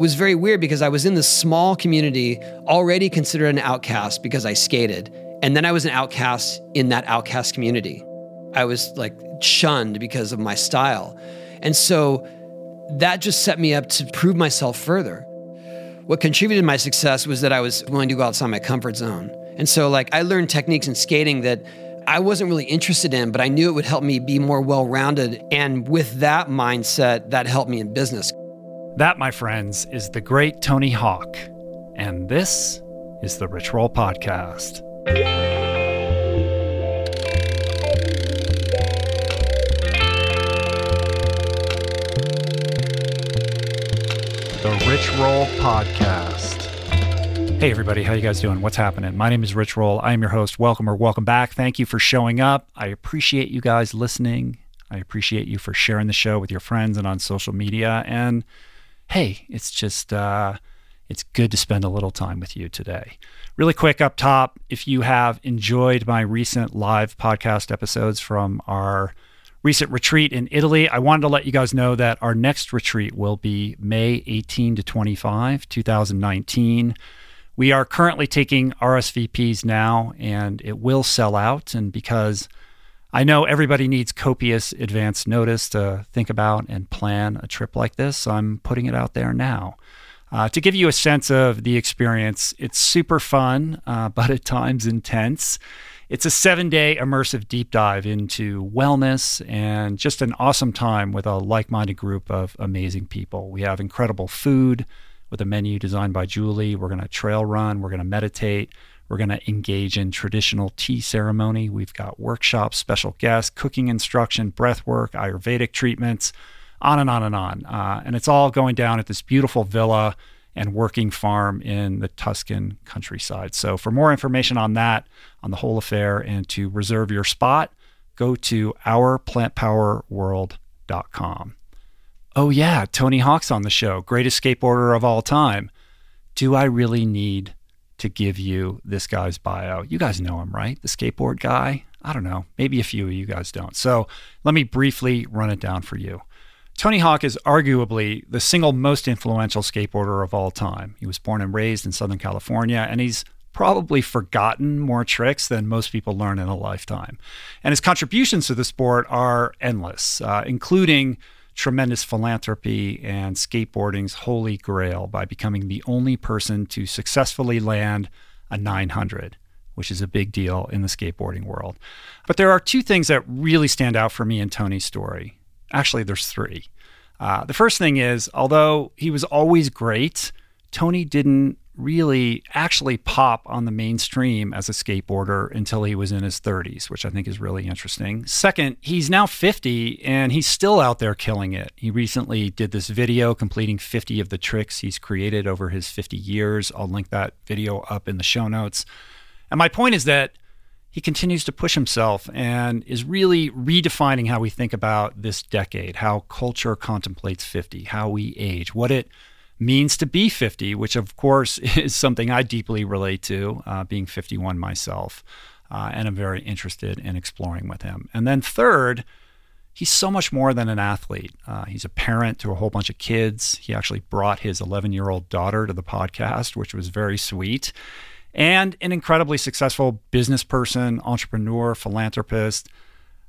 was very weird because I was in this small community, already considered an outcast because I skated. And then I was an outcast in that outcast community. I was like shunned because of my style. And so that just set me up to prove myself further. What contributed to my success was that I was willing to go outside my comfort zone. And so, like, I learned techniques in skating that I wasn't really interested in, but I knew it would help me be more well rounded. And with that mindset, that helped me in business. That, my friends, is the great Tony Hawk. And this is the Rich Roll Podcast. The Rich Roll Podcast. Hey everybody, how you guys doing? What's happening? My name is Rich Roll. I am your host. Welcome or welcome back. Thank you for showing up. I appreciate you guys listening. I appreciate you for sharing the show with your friends and on social media. And hey, it's just uh, it's good to spend a little time with you today. Really quick up top, if you have enjoyed my recent live podcast episodes from our recent retreat in Italy, I wanted to let you guys know that our next retreat will be May 18 to 25, 2019. We are currently taking RSVPs now, and it will sell out. And because I know everybody needs copious advance notice to think about and plan a trip like this, so I'm putting it out there now. Uh, to give you a sense of the experience, it's super fun, uh, but at times intense. It's a seven day immersive deep dive into wellness and just an awesome time with a like minded group of amazing people. We have incredible food with a menu designed by Julie. We're going to trail run, we're going to meditate, we're going to engage in traditional tea ceremony. We've got workshops, special guests, cooking instruction, breath work, Ayurvedic treatments on and on and on. Uh, and it's all going down at this beautiful villa and working farm in the Tuscan countryside. So, for more information on that, on the whole affair, and to reserve your spot, go to ourplantpowerworld.com. Oh, yeah, Tony Hawk's on the show, greatest skateboarder of all time. Do I really need to give you this guy's bio? You guys know him, right? The skateboard guy? I don't know. Maybe a few of you guys don't. So, let me briefly run it down for you. Tony Hawk is arguably the single most influential skateboarder of all time. He was born and raised in Southern California, and he's probably forgotten more tricks than most people learn in a lifetime. And his contributions to the sport are endless, uh, including tremendous philanthropy and skateboarding's holy grail by becoming the only person to successfully land a 900 which is a big deal in the skateboarding world. But there are two things that really stand out for me in Tony's story. Actually, there's three. Uh, the first thing is, although he was always great, Tony didn't really actually pop on the mainstream as a skateboarder until he was in his 30s, which I think is really interesting. Second, he's now 50 and he's still out there killing it. He recently did this video completing 50 of the tricks he's created over his 50 years. I'll link that video up in the show notes. And my point is that he continues to push himself and is really redefining how we think about this decade, how culture contemplates 50, how we age, what it means to be 50, which of course is something I deeply relate to, uh, being 51 myself. Uh, and I'm very interested in exploring with him. And then third, he's so much more than an athlete. Uh, he's a parent to a whole bunch of kids. He actually brought his 11 year old daughter to the podcast, which was very sweet and an incredibly successful business person, entrepreneur, philanthropist,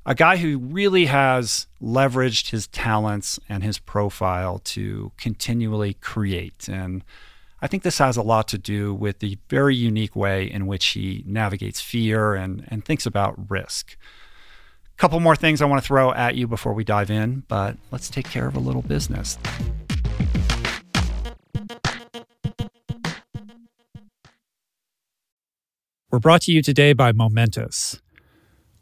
a guy who really has leveraged his talents and his profile to continually create. And I think this has a lot to do with the very unique way in which he navigates fear and, and thinks about risk. A couple more things I want to throw at you before we dive in, but let's take care of a little business. We're brought to you today by Momentous.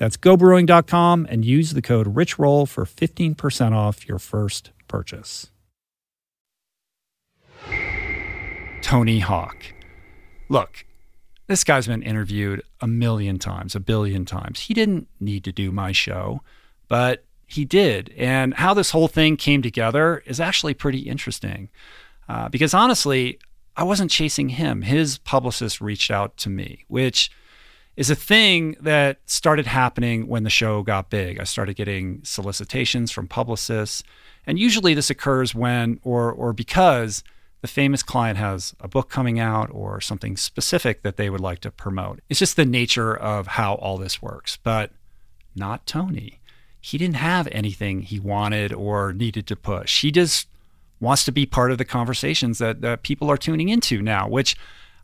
That's gobrewing.com and use the code RICHROLL for 15% off your first purchase. Tony Hawk. Look, this guy's been interviewed a million times, a billion times. He didn't need to do my show, but he did. And how this whole thing came together is actually pretty interesting. Uh, because honestly, I wasn't chasing him. His publicist reached out to me, which is a thing that started happening when the show got big. I started getting solicitations from publicists, and usually this occurs when or or because the famous client has a book coming out or something specific that they would like to promote. It's just the nature of how all this works. But not Tony. He didn't have anything he wanted or needed to push. He just wants to be part of the conversations that, that people are tuning into now, which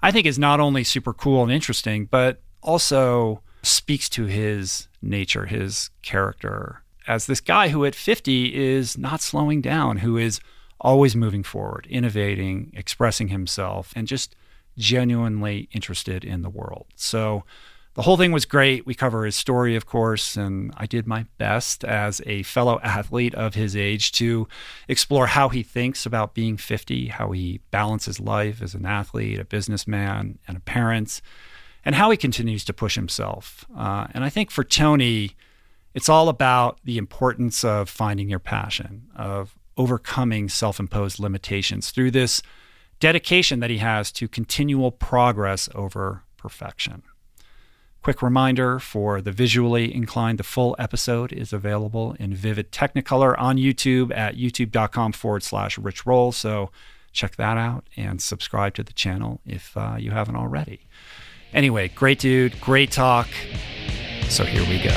I think is not only super cool and interesting, but also speaks to his nature, his character as this guy who at 50 is not slowing down, who is always moving forward, innovating, expressing himself, and just genuinely interested in the world. So the whole thing was great. We cover his story, of course, and I did my best as a fellow athlete of his age to explore how he thinks about being 50, how he balances life as an athlete, a businessman, and a parent and how he continues to push himself. Uh, and I think for Tony, it's all about the importance of finding your passion, of overcoming self imposed limitations through this dedication that he has to continual progress over perfection. Quick reminder for the visually inclined, the full episode is available in vivid Technicolor on YouTube at youtube.com forward slash rich roll. So check that out and subscribe to the channel if uh, you haven't already. Anyway, great dude, great talk. So here we go.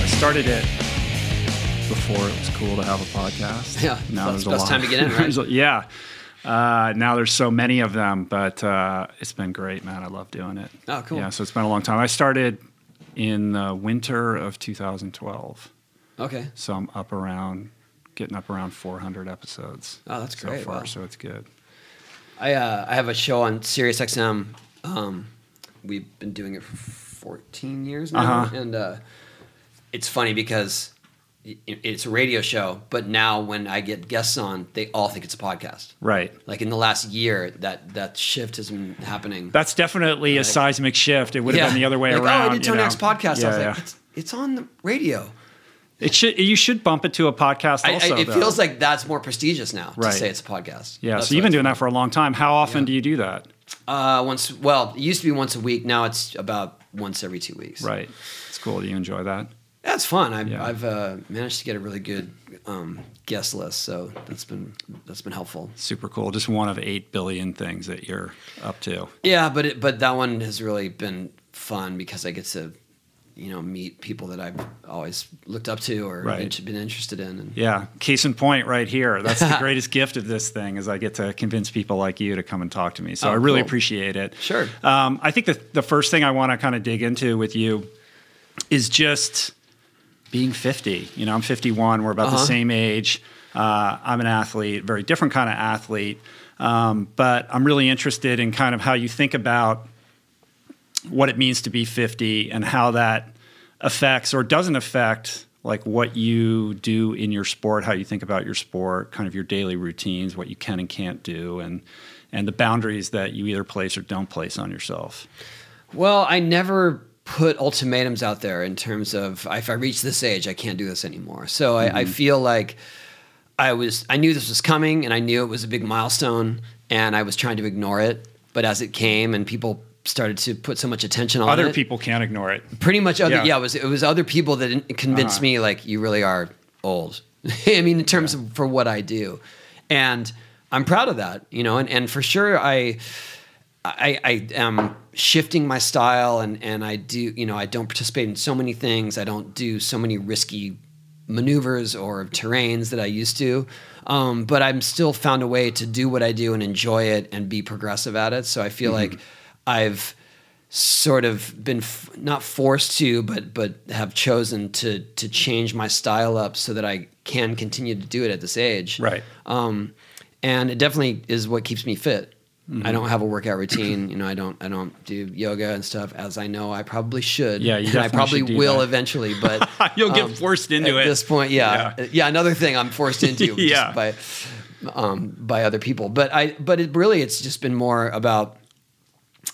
I started it before it was cool to have a podcast. Yeah, now there's the best time to get in, right? yeah. Uh, now there's so many of them, but uh, it's been great, man. I love doing it. Oh, cool. Yeah, so it's been a long time. I started in the winter of 2012. Okay. So I'm up around, getting up around 400 episodes. Oh, that's great. So far, wow. so it's good. I uh, I have a show on Sirius XM. Um, we've been doing it for 14 years now, Uh-huh. and uh, it's funny because it's a radio show, but now when I get guests on, they all think it's a podcast. Right. Like in the last year, that that shift has been happening. That's definitely a seismic shift. It would have been the other way like, around. Oh, I did Tony? X podcast. Yeah, I was yeah. like, it's, it's on the radio. It should. You should bump it to a podcast. Also, I, it though. feels like that's more prestigious now Right. to say it's a podcast. Yeah. That's so you've been doing that for a long time. How often Yeah. do you do that? Uh, once. Well, it used to be once a week. Now it's about once every two weeks. Right. It's cool. Do you enjoy that? That's fun. I've, Yeah. I've uh, managed to get a really good um, guest list, so that's been that's been helpful. Super cool. Just one of eight billion things that you're up to. Yeah, but it, but that one has really been fun because I get to, you know, meet people that I've always looked up to or Right. been interested in. And Yeah. Case in point, right here. That's the greatest gift of this thing is I get to convince people like you to come and talk to me. So Oh, I really cool. appreciate it. Sure. Um, I think that the first thing I want to kind of dig into with you is just being 50. You know, I'm 51. We're about the Uh-huh. same age. Uh, I'm an athlete, very different kind of athlete. Um, but I'm really interested in kind of how you think about what it means to be 50 and how that affects or doesn't affect like what you do in your sport, how you think about your sport, kind of your daily routines, what you can and can't do, and and the boundaries that you either place or don't place on yourself. well, I never put ultimatums out there in terms of if I reach this age, I can't do this anymore. So I, I mm-hmm. feel like I was I knew this was coming, and I knew it was a big milestone, and I was trying to ignore it. But as it came, and people started to put so much attention on Other it, people can't ignore it. pretty much other Yeah. yeah, it was it was other people that convinced Uh-huh. me like you really are old i mean in terms of for what i do and i'm proud of that you know and, and for sure i I, I am shifting my style and, and I do, you know, I don't participate in so many things. I don't do so many risky maneuvers or terrains that I used to. Um, but I'm still found a way to do what I do and enjoy it and be progressive at it. So I feel like I've sort of been f- not forced to, but but have chosen to to change my style up so that I can continue to do it at this age. Right. Um, and it definitely is what keeps me fit. Mm-hmm. I don't have a workout routine. You know, I don't I don't do yoga and stuff as I know I probably should. Yeah, you and I probably will that. eventually. But You'll get um, forced into at it. At this point. Yeah, Yeah. yeah. another thing I'm forced into Yeah. by um, by other people. But I but it really it's just been more about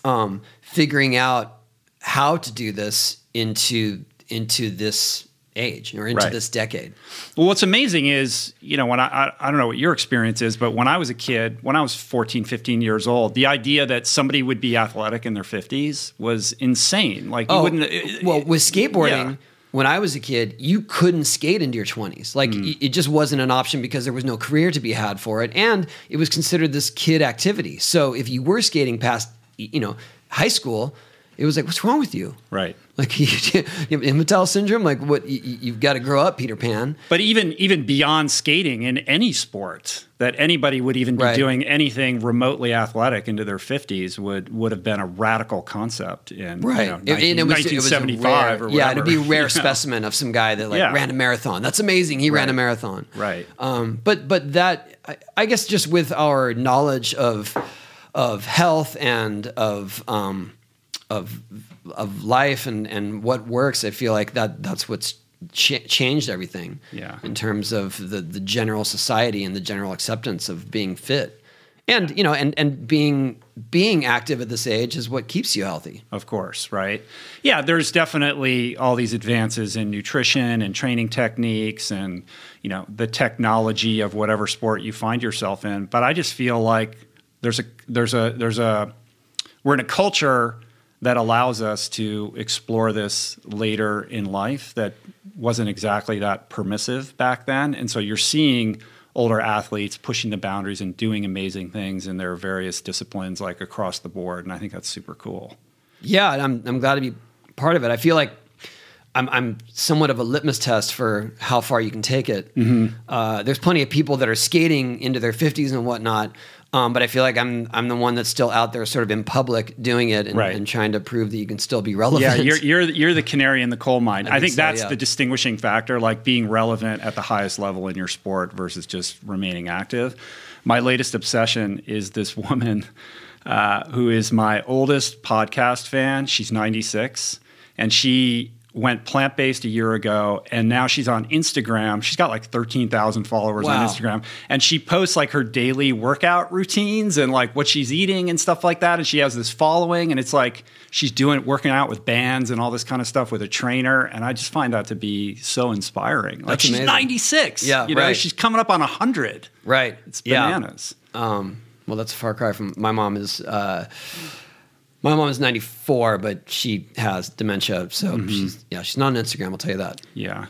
um, figuring out how to do this into into this age or into Right. this decade. Well, what's amazing is, you know, when I, I, I don't know what your experience is, but when I was a kid, when I was 14, 15 years old, the idea that somebody would be athletic in their 50s was insane. Like, you wouldn't. Oh, well, with skateboarding, yeah. when I was a kid, you couldn't skate into your 20s. Like, Mm. it just wasn't an option because there was no career to be had for it. And it was considered this kid activity. So if you were skating past, you know, high school, it was like, what's wrong with you? Right. Like, you have Immotel syndrome? Like, what? You, you've got to grow up, Peter Pan. But even even beyond skating in any sport, that anybody would even be Right. doing anything remotely athletic into their 50s would would have been a radical concept in Right. you know, And- and it was- it was 1975 rare- Yeah, it'd be a rare you know? specimen of some guy that like Yeah. ran a marathon. That's amazing. He ran a marathon. Right. Um, but but that I, I guess just with our knowledge of of health and of um, of of life and and what works, I feel like that that's what's ch- changed everything. Yeah. In terms of the the general society and the general acceptance of being fit. And you know, and and being being active at this age is what keeps you healthy. Of course, right? Yeah, there's definitely all these advances in nutrition and training techniques and, you know, the technology of whatever sport you find yourself in, but I just feel like there's a there's a there's a we're in a culture that allows us to explore this later in life that wasn't exactly that permissive back then. And so you're seeing older athletes pushing the boundaries and doing amazing things in their various disciplines like across the board and I think that's super cool. Yeah, and I'm I'm glad to be part of it. I feel like I'm I'm somewhat of a litmus test for how far you can take it. Uh, there's plenty of people that are skating into their 50s and whatnot, um, but I feel like I'm I'm the one that's still out there, sort of in public, doing it and, Right. and trying to prove that you can still be relevant. Yeah, you're you're you're the canary in the coal mine. I, think think so, that's yeah. the distinguishing factor, like being relevant at the highest level in your sport versus just remaining active. My latest obsession is this woman uh, who is my oldest podcast fan. She's 96, and she went plant based a year ago, and now she's on Instagram. She's got like 13,000 followers on Instagram, and she posts like her daily workout routines and like what she's eating and stuff like that. And she has this following, and it's like she's doing working out with bands and all this kind of stuff with a trainer. And I just find that to be so inspiring. Like That's she's amazing. 96. Yeah, you know, right. she's coming up on 100. right. It's Yeah. bananas. Um, well, that's a far cry from my mom is. Uh, my mom is 94, but she has dementia, so Mm-hmm. she's yeah, she's not on Instagram. I'll tell you that. Yeah.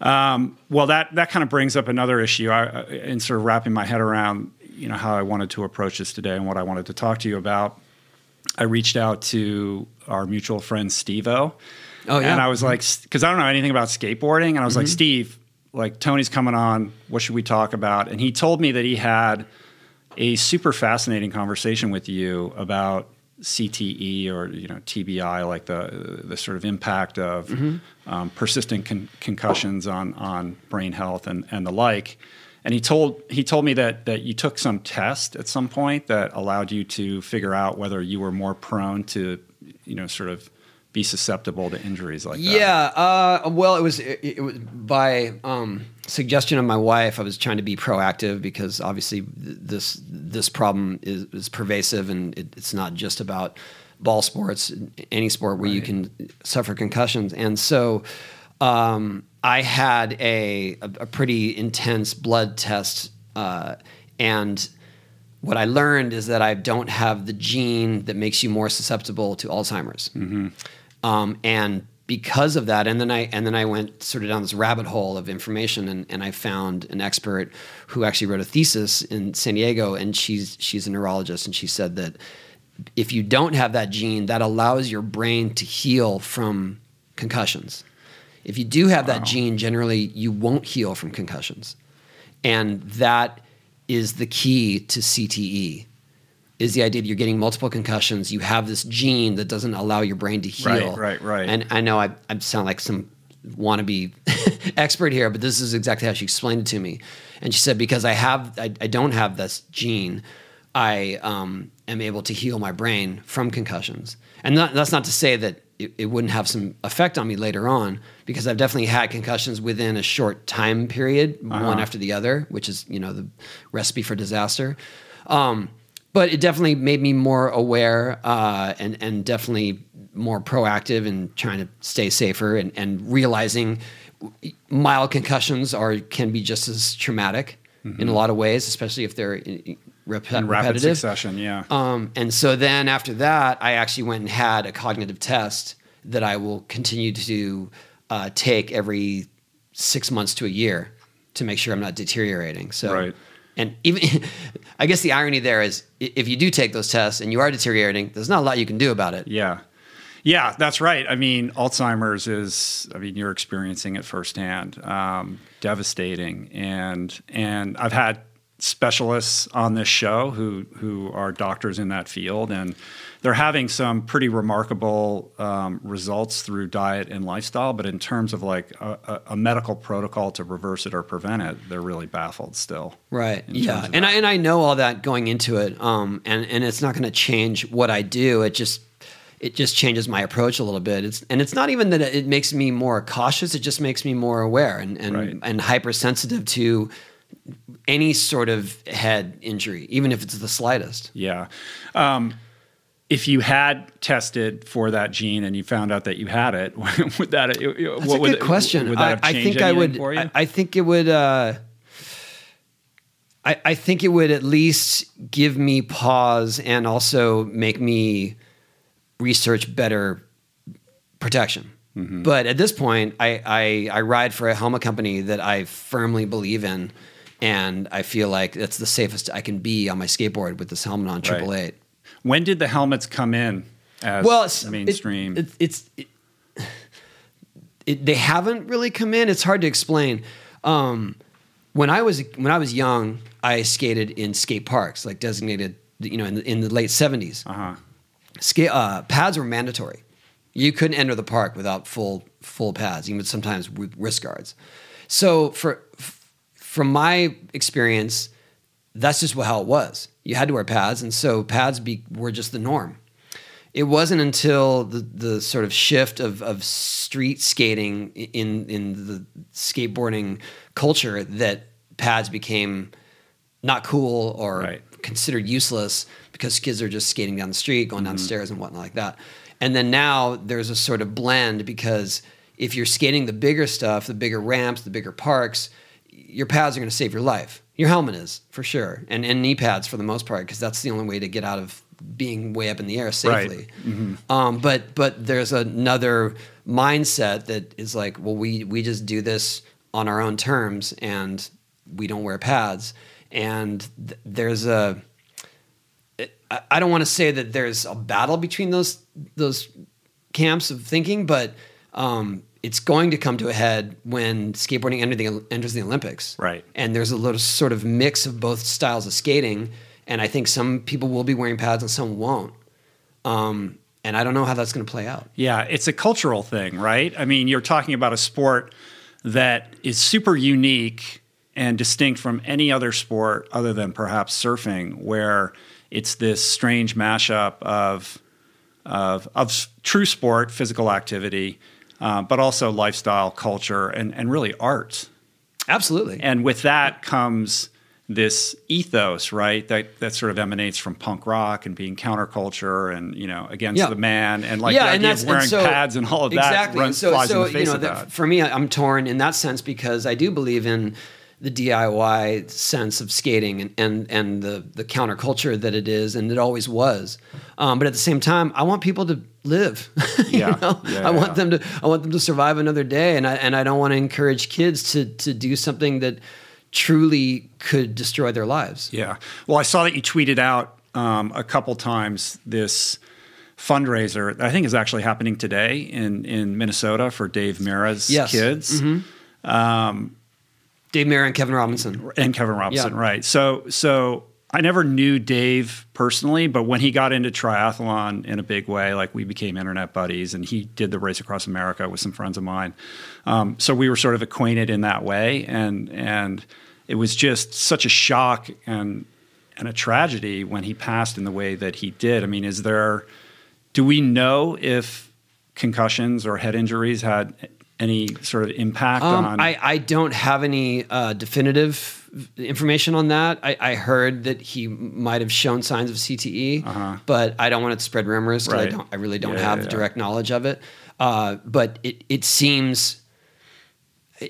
Um, well, that that kind of brings up another issue. I, I- in sort of wrapping my head around, you know, how I wanted to approach this today and what I wanted to talk to you about. I reached out to our mutual friend Steve-O. Oh, yeah. And I was like, because I don't know anything about skateboarding, and I was like, Mm-hmm. Steve, like Tony's coming on. What should we talk about? And he told me that he had a super fascinating conversation with you about CTE or you know TBI, like the the sort of impact of um, persistent con- concussions on on brain health and and the like. And he told he told me that that you took some test at some point that allowed you to figure out whether you were more prone to you know sort of be susceptible to injuries like that. Yeah. Uh, well, it was it, it was by um, suggestion of my wife. I was trying to be proactive because obviously th- this this problem is, is pervasive and it, it's not just about ball sports. Any sport where you can suffer concussions, and so um, I had a, a a pretty intense blood test uh, and what I learned is that I don't have the gene that makes you more susceptible to Alzheimer's. Um, and because of that, and then I and then I went sort of down this rabbit hole of information, and, and I found an expert who actually wrote a thesis in San Diego, and she's she's a neurologist, and she said that if you don't have that gene, that allows your brain to heal from concussions. If you do have that gene, generally you won't heal from concussions, and that is the key to CTE. Is the idea that you're getting multiple concussions, you have this gene that doesn't allow your brain to heal. Right, right, right. And I know I, I sound like some wannabe expert here, but this is exactly how she explained it to me. And she said, because I have, I, I don't have this gene, I um, am able to heal my brain from concussions. And not, that's not to say that it, it wouldn't have some effect on me later on, because I've definitely had concussions within a short time period, one after the other, which is you know the recipe for disaster. Um, but it definitely made me more aware uh, and and definitely more proactive in trying to stay safer and, and realizing mild concussions are can be just as traumatic mm-hmm. in a lot of ways, especially if they're in, rep- in rapid succession. Yeah. Um, and so then after that, I actually went and had a cognitive test that I will continue to uh, take every six months to a year to make sure I'm not deteriorating. So, right. And even I guess the irony there is if you do take those tests and you are deteriorating, there's not a lot you can do about it. Yeah. Yeah, that's right. I mean, Alzheimer's is. I mean, you're experiencing it firsthand. Um, devastating, and and I've had specialists on this show who who are doctors in that field, and they're having some pretty remarkable um, results through diet and lifestyle. But in terms of like a, a, medical protocol to reverse it or prevent it, they're really baffled still. Right. Yeah. And I and I know all that going into it. Um. And and it's not going to change what I do. It just it just changes my approach a little bit. It's and it's not even that it makes me more cautious. It just makes me more aware and and, right. and hypersensitive to any sort of head injury, even if it's the slightest. Yeah. Um, if you had tested for that gene and you found out that you had it, would that? That's what a good question. Would that I, I think I would. I, I, think it would. Uh, I, I think it would at least give me pause and also make me research better protection. Mm-hmm. But at this point, I, I, I ride for a helmet company that I firmly believe in, and I feel like that's the safest I can be on my skateboard with this helmet on Triple Eight. When did the helmets come in as well, it's, mainstream? It, it, it's it, they haven't really come in. It's hard to explain. Um, when I was when I was young, I skated in skate parks, like designated, you know, in the, in the late 70s uh-huh uh, pads were mandatory. You couldn't enter the park without full full pads, even sometimes with wrist guards. So for from my experience, that's just how it was. You had to wear pads, and so pads be, were just the norm. It wasn't until the, the sort of shift of, of street skating in in the skateboarding culture that pads became not cool or right considered useless because kids are just skating down the street, going down mm-hmm. stairs and whatnot like that. And then now there's a sort of blend because if you're skating the bigger stuff, the bigger ramps, the bigger parks, your pads are going to save your life. Your helmet is for sure, and, and knee pads for the most part because that's the only way to get out of being way up in the air safely. Right. Mm-hmm. Um, but but there's another mindset that is like, well, we we just do this on our own terms, and we don't wear pads and th- there's a I don't want to say that there's a battle between those those camps of thinking, but um, it's going to come to a head when skateboarding the, enters the Olympics. Right. And there's a little sort of mix of both styles of skating, and I think some people will be wearing pads and some won't. Um, and I don't know how that's going to play out. Yeah, it's a cultural thing, right? I mean, you're talking about a sport that is super unique and distinct from any other sport other than perhaps surfing, where it's this strange mashup of of, of true sport, physical activity, uh, but also lifestyle, culture, and and really art. Absolutely. And with that comes this ethos, right? That that sort of emanates from punk rock and being counterculture and you know against yeah. the man and like yeah, the idea and of wearing so, pads and all of exactly. that runs, so, flies so, in the face you know, of that. For me, I'm torn in that sense because I do believe in the DIY sense of skating and, and, and the, the counterculture that it is and it always was. Um, but at the same time, I want people to live. yeah. know? yeah. I want them to I want them to survive another day. And I and I don't want to encourage kids to to do something that truly could destroy their lives. Yeah. Well, I saw that you tweeted out um, a couple times this fundraiser that I think is actually happening today in in Minnesota for Dave Mirra's yes. kids. Mm-hmm. Um, Dave Mirra and Kevin Robinson. And Kevin Robinson, yeah. right. So so I never knew Dave personally, but when he got into triathlon in a big way, like we became internet buddies, and he did the race across America with some friends of mine. Um, so we were sort of acquainted in that way, and and it was just such a shock and and a tragedy when he passed in the way that he did. I mean, is there? Do we know if concussions or head injuries had any sort of impact um, on? I, I don't have any uh, definitive information on that. I, I heard that he might have shown signs of CTE, but I don't want it to spread rumors because Uh-huh. Right. I don't. I really don't Yeah, have yeah, yeah. direct knowledge of it. Uh, but it it seems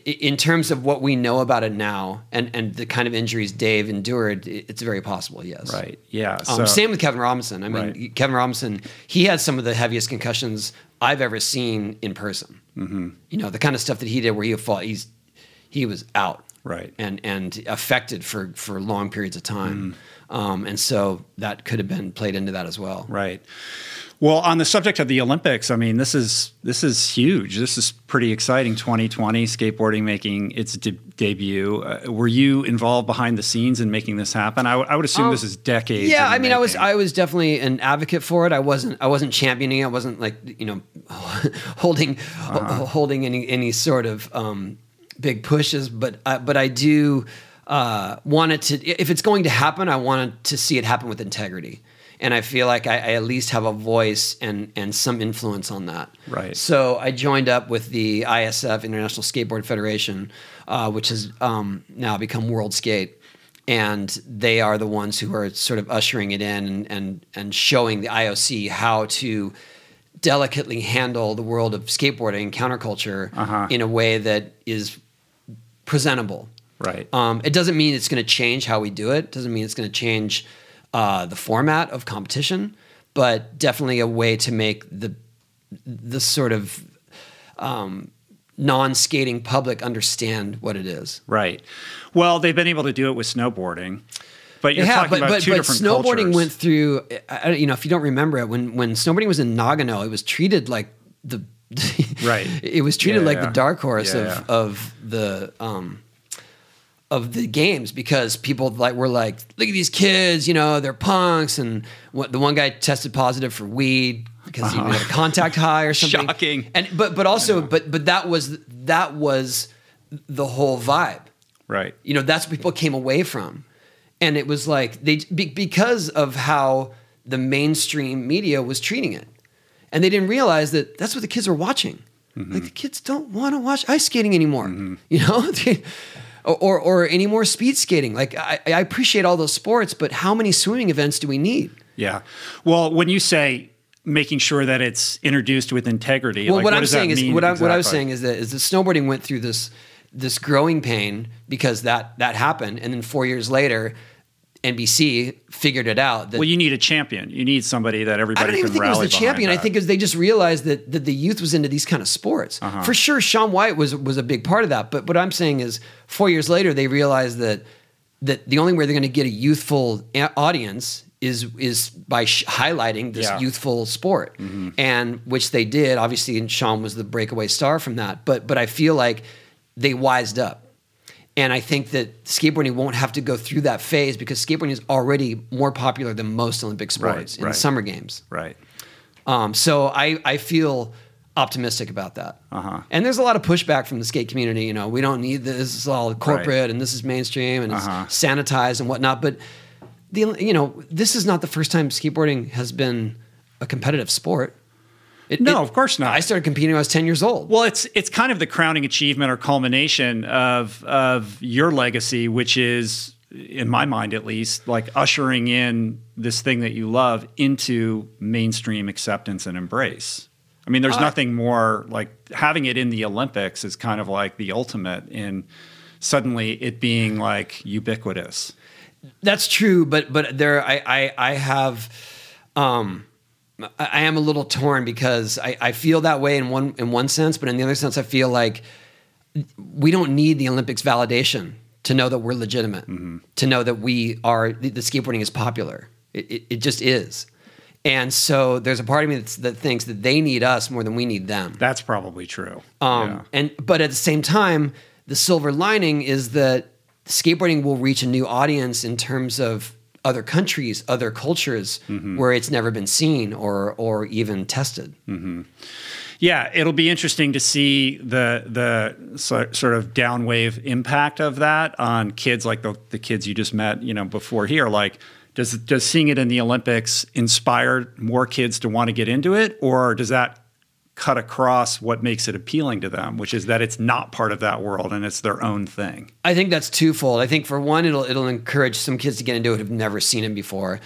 in terms of what we know about it now and, and the kind of injuries Dave endured, it's very possible, yes. Right. Yeah. Um, same with Kevin Robinson. I mean, Right. Kevin Robinson, he had some of the heaviest concussions I've ever seen in person. Mm-hmm. You know, the kind of stuff that he did where he fall, he's he was out, Right. and and affected for for long periods of time, Mm-hmm. um, and so that could have been played into that as well. Right. Well, on the subject of the Olympics, I mean, this is this is huge. This is pretty exciting. 2020 skateboarding making its de- debut. Uh, were you involved behind the scenes in making this happen? I, w- I would assume this is decades. Um, Yeah, I mean, I was. I was definitely an advocate for it. I wasn't I wasn't championing. it. I wasn't like you know holding Uh-huh. ho- holding any any sort of um, big pushes. But I, but I do uh, want it to. If it's going to happen, I wanted to see it happen with integrity. And I feel like I, I at least have a voice and and some influence on that. Right. So I joined up with the ISF International Skateboard Federation, uh, which has um, now become World Skate, and they are the ones who are sort of ushering it in and and, and showing the IOC how to delicately handle the world of skateboarding and counterculture Uh-huh. in a way that is presentable. right. Um, it doesn't mean it's going to change how we do it. it. Doesn't mean it's going to change uh, the format of competition, but definitely a way to make the the sort of um, non-skating public understand what it is. right. Well, they've been able to do it with snowboarding, but you're yeah, talking but about but, two but different snowboarding cultures. went through. You know, if you don't remember it, when when snowboarding was in Nagano, it was treated like the Right. It was treated Yeah, like yeah. the dark horse of of the um of the games because people like were like, look at these kids, you know, they're punks, and what the one guy tested positive for weed because he had a contact high or something. Uh-huh. Shocking. And but but also but but that was that was the whole vibe. Right. you know that's what people came away from. And it was like they be, because of how the mainstream media was treating it. And they didn't realize that that's what the kids were watching. Like the kids don't want to watch ice skating anymore. You know or, or or any more speed skating. Like I, I appreciate all those sports but how many swimming events do we need? Yeah. Well, when you say making sure that it's introduced with integrity, well, like, what, what I'm saying is what, I, what I was saying is that is that snowboarding went through this this growing pain because that that happened, and then four years later, NBC figured it out. That Well, you need a champion. You need somebody that everybody. I don't even can think it was the champion. I think that. was they just realized that that the youth was into these kind of sports. Uh-huh. For sure, Shaun White was was a big part of that. But what I'm saying is, four years later, they realized that that the only way they're going to get a youthful a- audience is is by sh- highlighting this Yeah. Mm-hmm. youthful sport, and which they did. Obviously, and Shaun was the breakaway star from that. But but I feel like they wised up. And I think that skateboarding won't have to go through that phase because skateboarding is already more popular than most Olympic sports in right. the summer games. right. Um, so I, I feel optimistic about that. Uh-huh. And there's a lot of pushback from the skate community. You know, we don't need this. This is all corporate and this is mainstream and Uh-huh. it's sanitized and whatnot. But the you know, this is not the first time skateboarding has been a competitive sport. It- No, it- of course not. I started competing when I was 10 years old. Well, it's it's kind of the crowning achievement or culmination of of your legacy, which is, in my mind at least, like ushering in this thing that you love into mainstream acceptance and embrace. I mean, there's nothing more like having it in the Olympics is kind of like the ultimate in suddenly it being like ubiquitous. That's true, but but there I I, I have um I I am a little torn because I, I feel that way in one in one sense, but in the other sense I feel like we don't need the Olympics validation to know that we're legitimate, to know that we are the, the skateboarding is popular. It, it, it just is. And so there's a part of me that's, that thinks that they need us more than we need them. That's probably true. Um, Yeah. And but at the same time, the silver lining is that skateboarding will reach a new audience in terms of other countries, other cultures Mm-hmm. where it's never been seen or or even tested. Yeah, it'll be interesting to see the the so, sort of downwave impact of that on kids like the the kids you just met, you know, before here. Like, does does seeing it in the Olympics inspire more kids to want to get into it, or does that cut across what makes it appealing to them, which is that it's not part of that world and it's their own thing. I think that's twofold. I think for one, it'll it'll encourage some kids to get into it who've never seen it before.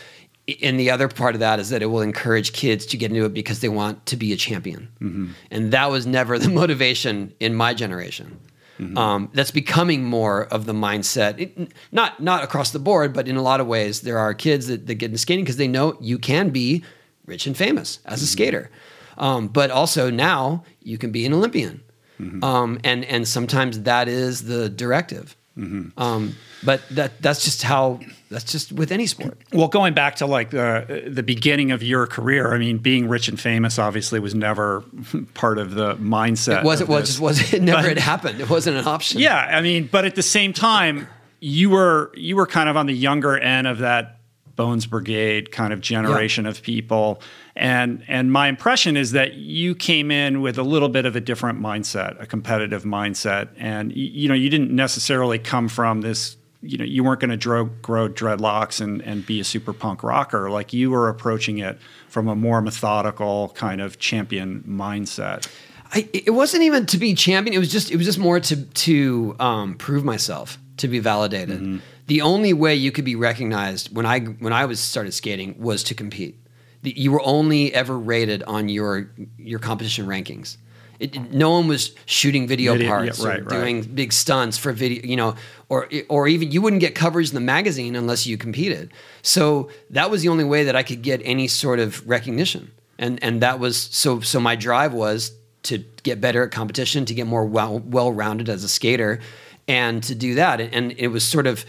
And the other part of that is that it will encourage kids to get into it because they want to be a champion. Mm-hmm. And that was never the motivation in my generation. Mm-hmm. Um, that's becoming more of the mindset. It, not not across the board, but in a lot of ways, there are kids that, that get into skating because they know you can be rich and famous as a mm-hmm. skater. Um, but also now you can be an Olympian, mm-hmm. um, and and sometimes that is the directive. Mm-hmm. Um, but that that's just how that's just with any sport. Well, going back to like the the beginning of your career, I mean, being rich and famous obviously was never part of the mindset. It was. It was. Just was. It never but, had happened. It wasn't an option. Yeah, I mean, but at the same time, you were you were kind of on the younger end of that Bones Brigade kind of generation yeah. of people. And and my impression is that you came in with a little bit of a different mindset, a competitive mindset, and you know you didn't necessarily come from this. You know, you weren't going to grow, grow dreadlocks and, and be a super punk rocker. Like you were approaching it from a more methodical kind of champion mindset. I, it wasn't even to be champion. It was just it was just more to to um, prove myself, to be validated. Mm-hmm the only way you could be recognized when I when I was started skating was to compete. The, you were only ever rated on your your competition rankings. It, no one was shooting video, video parts yeah, right, or doing right. big stunts for video, you know, or or even you wouldn't get coverage in the magazine unless you competed. So that was the only way that I could get any sort of recognition, and and that was so so my drive was to get better at competition, to get more well well rounded as a skater, and to do that, and, and it was sort of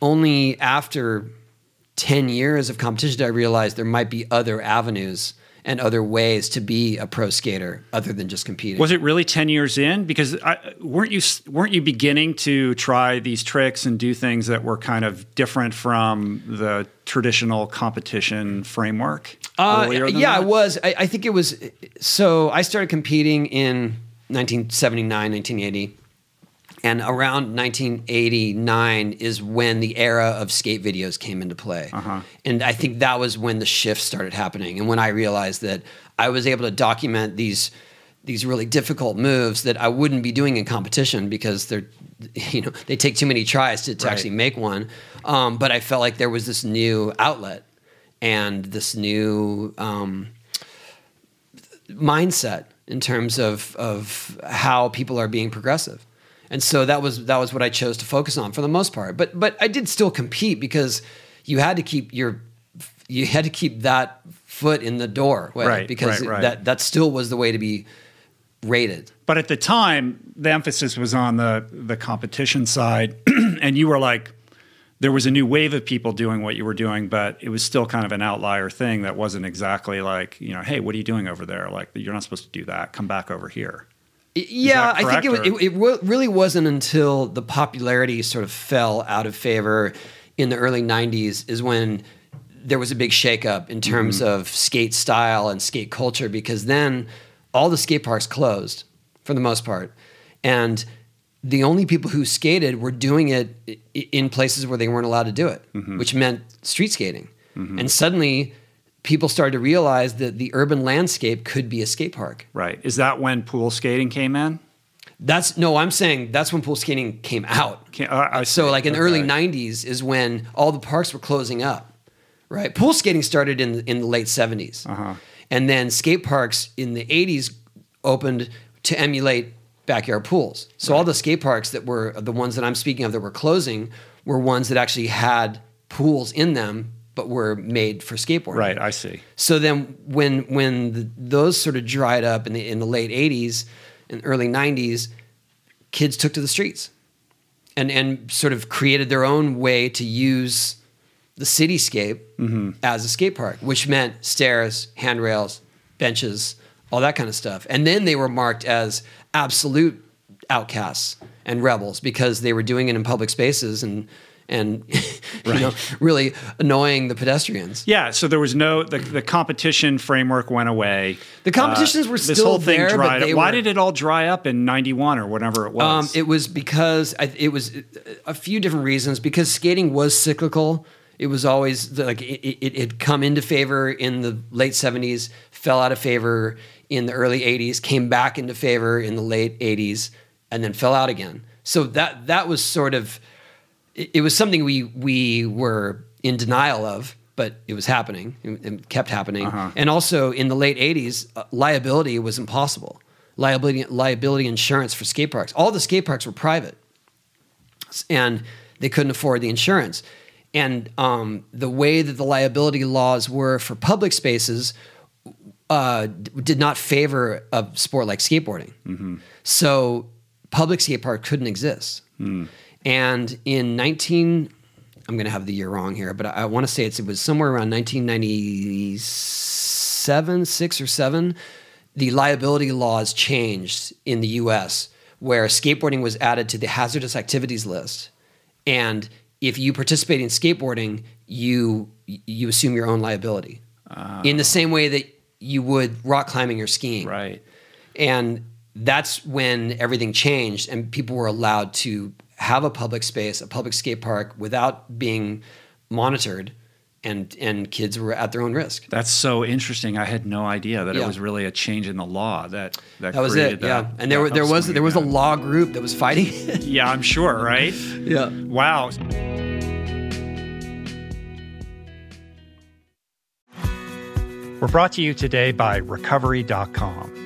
only after 10 years of competition did I realize there might be other avenues and other ways to be a pro skater other than just competing. Was it really 10 years in because I, weren't you weren't you beginning to try these tricks and do things that were kind of different from the traditional competition framework? Uh, yeah, that? I was. I, I think it was so I started competing in 1979, 1980 and around 1989 is when the era of skate videos came into play. Uh-huh. And I think that was when the shift started happening. And when I realized that I was able to document these these really difficult moves that I wouldn't be doing in competition because they're, you know, they take too many tries to, to right. actually make one. Um, but I felt like there was this new outlet and this new um, mindset in terms of of how people are being progressive and so that was that was what I chose to focus on for the most part. But but I did still compete because you had to keep your you had to keep that foot in the door, right? Because right, right. that that still was the way to be rated. But at the time, the emphasis was on the the competition side, and you were like, there was a new wave of people doing what you were doing, but it was still kind of an outlier thing that wasn't exactly like, you know, hey, what are you doing over there? Like, you're not supposed to do that. Come back over here. Yeah, I think it, it, it, really wasn't until the popularity sort of fell out of favor in the early 90s is when there was a big shakeup in terms mm-hmm. of skate style and skate culture because then all the skate parks closed for the most part. And the only people who skated were doing it in places where they weren't allowed to do it, mm-hmm. which meant street skating. Mm-hmm. And suddenly people started to realize that the urban landscape could be a skate park. Right. Is that when pool skating came in? That's no, I'm saying that's when pool skating came out. Can, uh, so, like in the early '90s is when all the parks were closing up. Right. Pool skating started in in the late '70s, uh-huh. and then skate parks in the '80s opened to emulate backyard pools. So right. all the skate parks that were the ones that I'm speaking of that were closing were ones that actually had pools in them but were made for skateboarding. Right, I see. So then when when the, those sort of dried up in the in the late 80s and early 90s, kids took to the streets and and sort of created their own way to use the cityscape mm-hmm. as a skate park, which meant stairs, handrails, benches, all that kind of stuff. And then they were marked as absolute outcasts and rebels because they were doing it in public spaces and and right. you know really annoying the pedestrians. Yeah, so there was no the, the competition framework went away. The competitions uh, were still this whole thing there, dried up. Why did it all dry up in '91 or whatever it was? Um, it was because it was a few different reasons. Because skating was cyclical. It was always like it had come into favor in the late '70s, fell out of favor in the early 80s, came back into favor in the late 80s, and then fell out again. So that that was sort of it, it was something we we were in denial of, but it was happening. It, it kept happening. Uh-huh. And also in the late 80s, uh, liability was impossible. Liability liability insurance for skate parks. All the skate parks were private and they couldn't afford the insurance. And um, the way that the liability laws were for public spaces uh, d- did not favor a sport like skateboarding. So public skate park couldn't exist. And in 19, I'm going to have the year wrong here, but I, I want to say it's, it was somewhere around 1997, six or seven. The liability laws changed in the U.S. where skateboarding was added to the hazardous activities list, and if you participate in skateboarding, you you assume your own liability ah. in the same way that you would rock climbing or skiing. Right. And that's when everything changed and people were allowed to have a public space, a public skate park without being monitored and and kids were at their own risk. That's so interesting. I had no idea that Yeah. it was really a change in the law that that, That was created it. Yeah. And there were there was there was a law group that was fighting. Yeah, I'm sure, right? yeah. Wow. We're brought to you today by Recovery.com.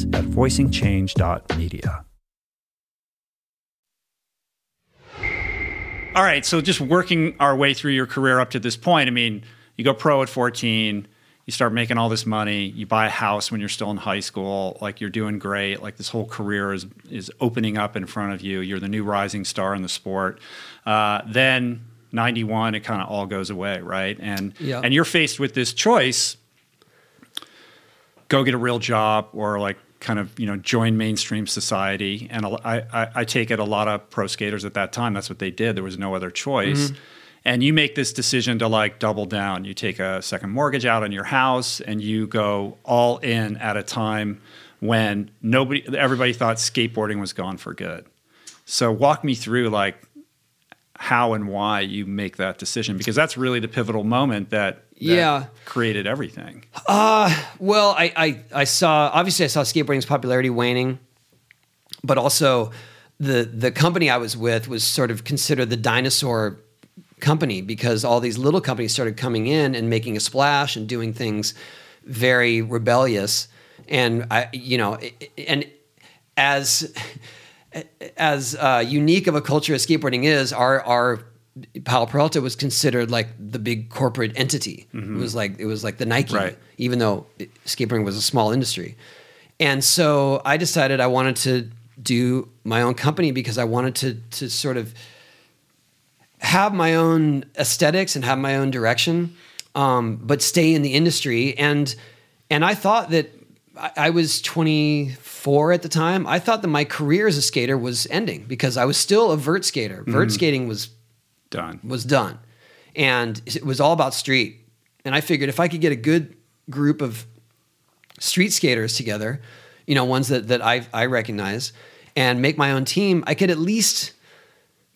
at voicingchange.media. All right, so just working our way through your career up to this point, I mean, you go pro at 14, you start making all this money, you buy a house when you're still in high school, like you're doing great, like this whole career is is opening up in front of you. You're the new rising star in the sport. Uh, then 91, it kind of all goes away, right? And Yeah. and you're faced with this choice: go get a real job, or like kind of you know join mainstream society. And I, I, I take it a lot of pro skaters at that time. That's what they did. There was no other choice. Mm-hmm. And you make this decision to like double down. You take a second mortgage out on your house, and you go all in at a time when nobody, everybody thought skateboarding was gone for good. So walk me through like how and why you make that decision because that's really the pivotal moment that, that Yeah. created everything. Uh, well, I, I, I saw obviously I saw skateboarding's popularity waning, but also the the company I was with was sort of considered the dinosaur company because all these little companies started coming in and making a splash and doing things very rebellious, and I you know and as as uh, unique of a culture as skateboarding is, our our Powell Peralta was considered like the big corporate entity. It was like it was like the Nike, Right. even though it- skateboarding was a small industry. And so I decided I wanted to do my own company because I wanted to to sort of have my own aesthetics and have my own direction, um, but stay in the industry. And and I thought that I, I was 24 at the time. I thought that my career as a skater was ending because I was still a vert skater. Vert mm-hmm. skating was Done. was done. And it was all about street. And I figured if I could get a good group of street skaters together, you know, ones that, that I, I recognize, and make my own team, I could at least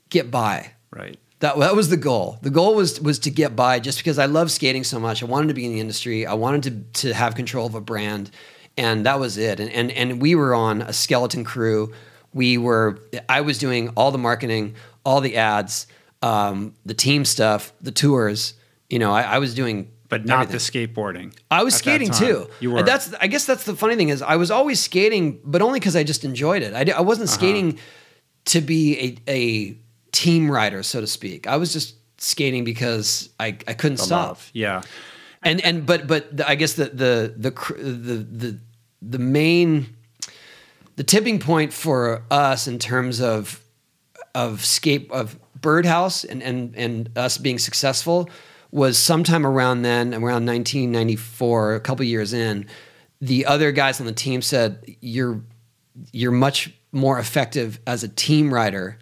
get by. Right. That, that was the goal. The goal was was to get by just because I love skating so much. I wanted to be in the industry. I wanted to to have control of a brand, and that was it. And and and we were on a skeleton crew. We were. I was doing all the marketing, all the ads, um, the team stuff, the tours. You know, I, I was doing, But not everything. the skateboarding. I was skating too. You were. That's I guess that's the funny thing is I was always skating, but only because I just enjoyed it. I, I wasn't Uh-huh. skating to be a, a team rider, so to speak. I was just skating because I, I couldn't the stop. love. Yeah. And and but but the, I guess the the the the the the main the tipping point for us in terms of of scape of Birdhouse and and and us being successful was sometime around then, around 1994, a couple years in. The other guys on the team said, "You're you're much more effective as a team rider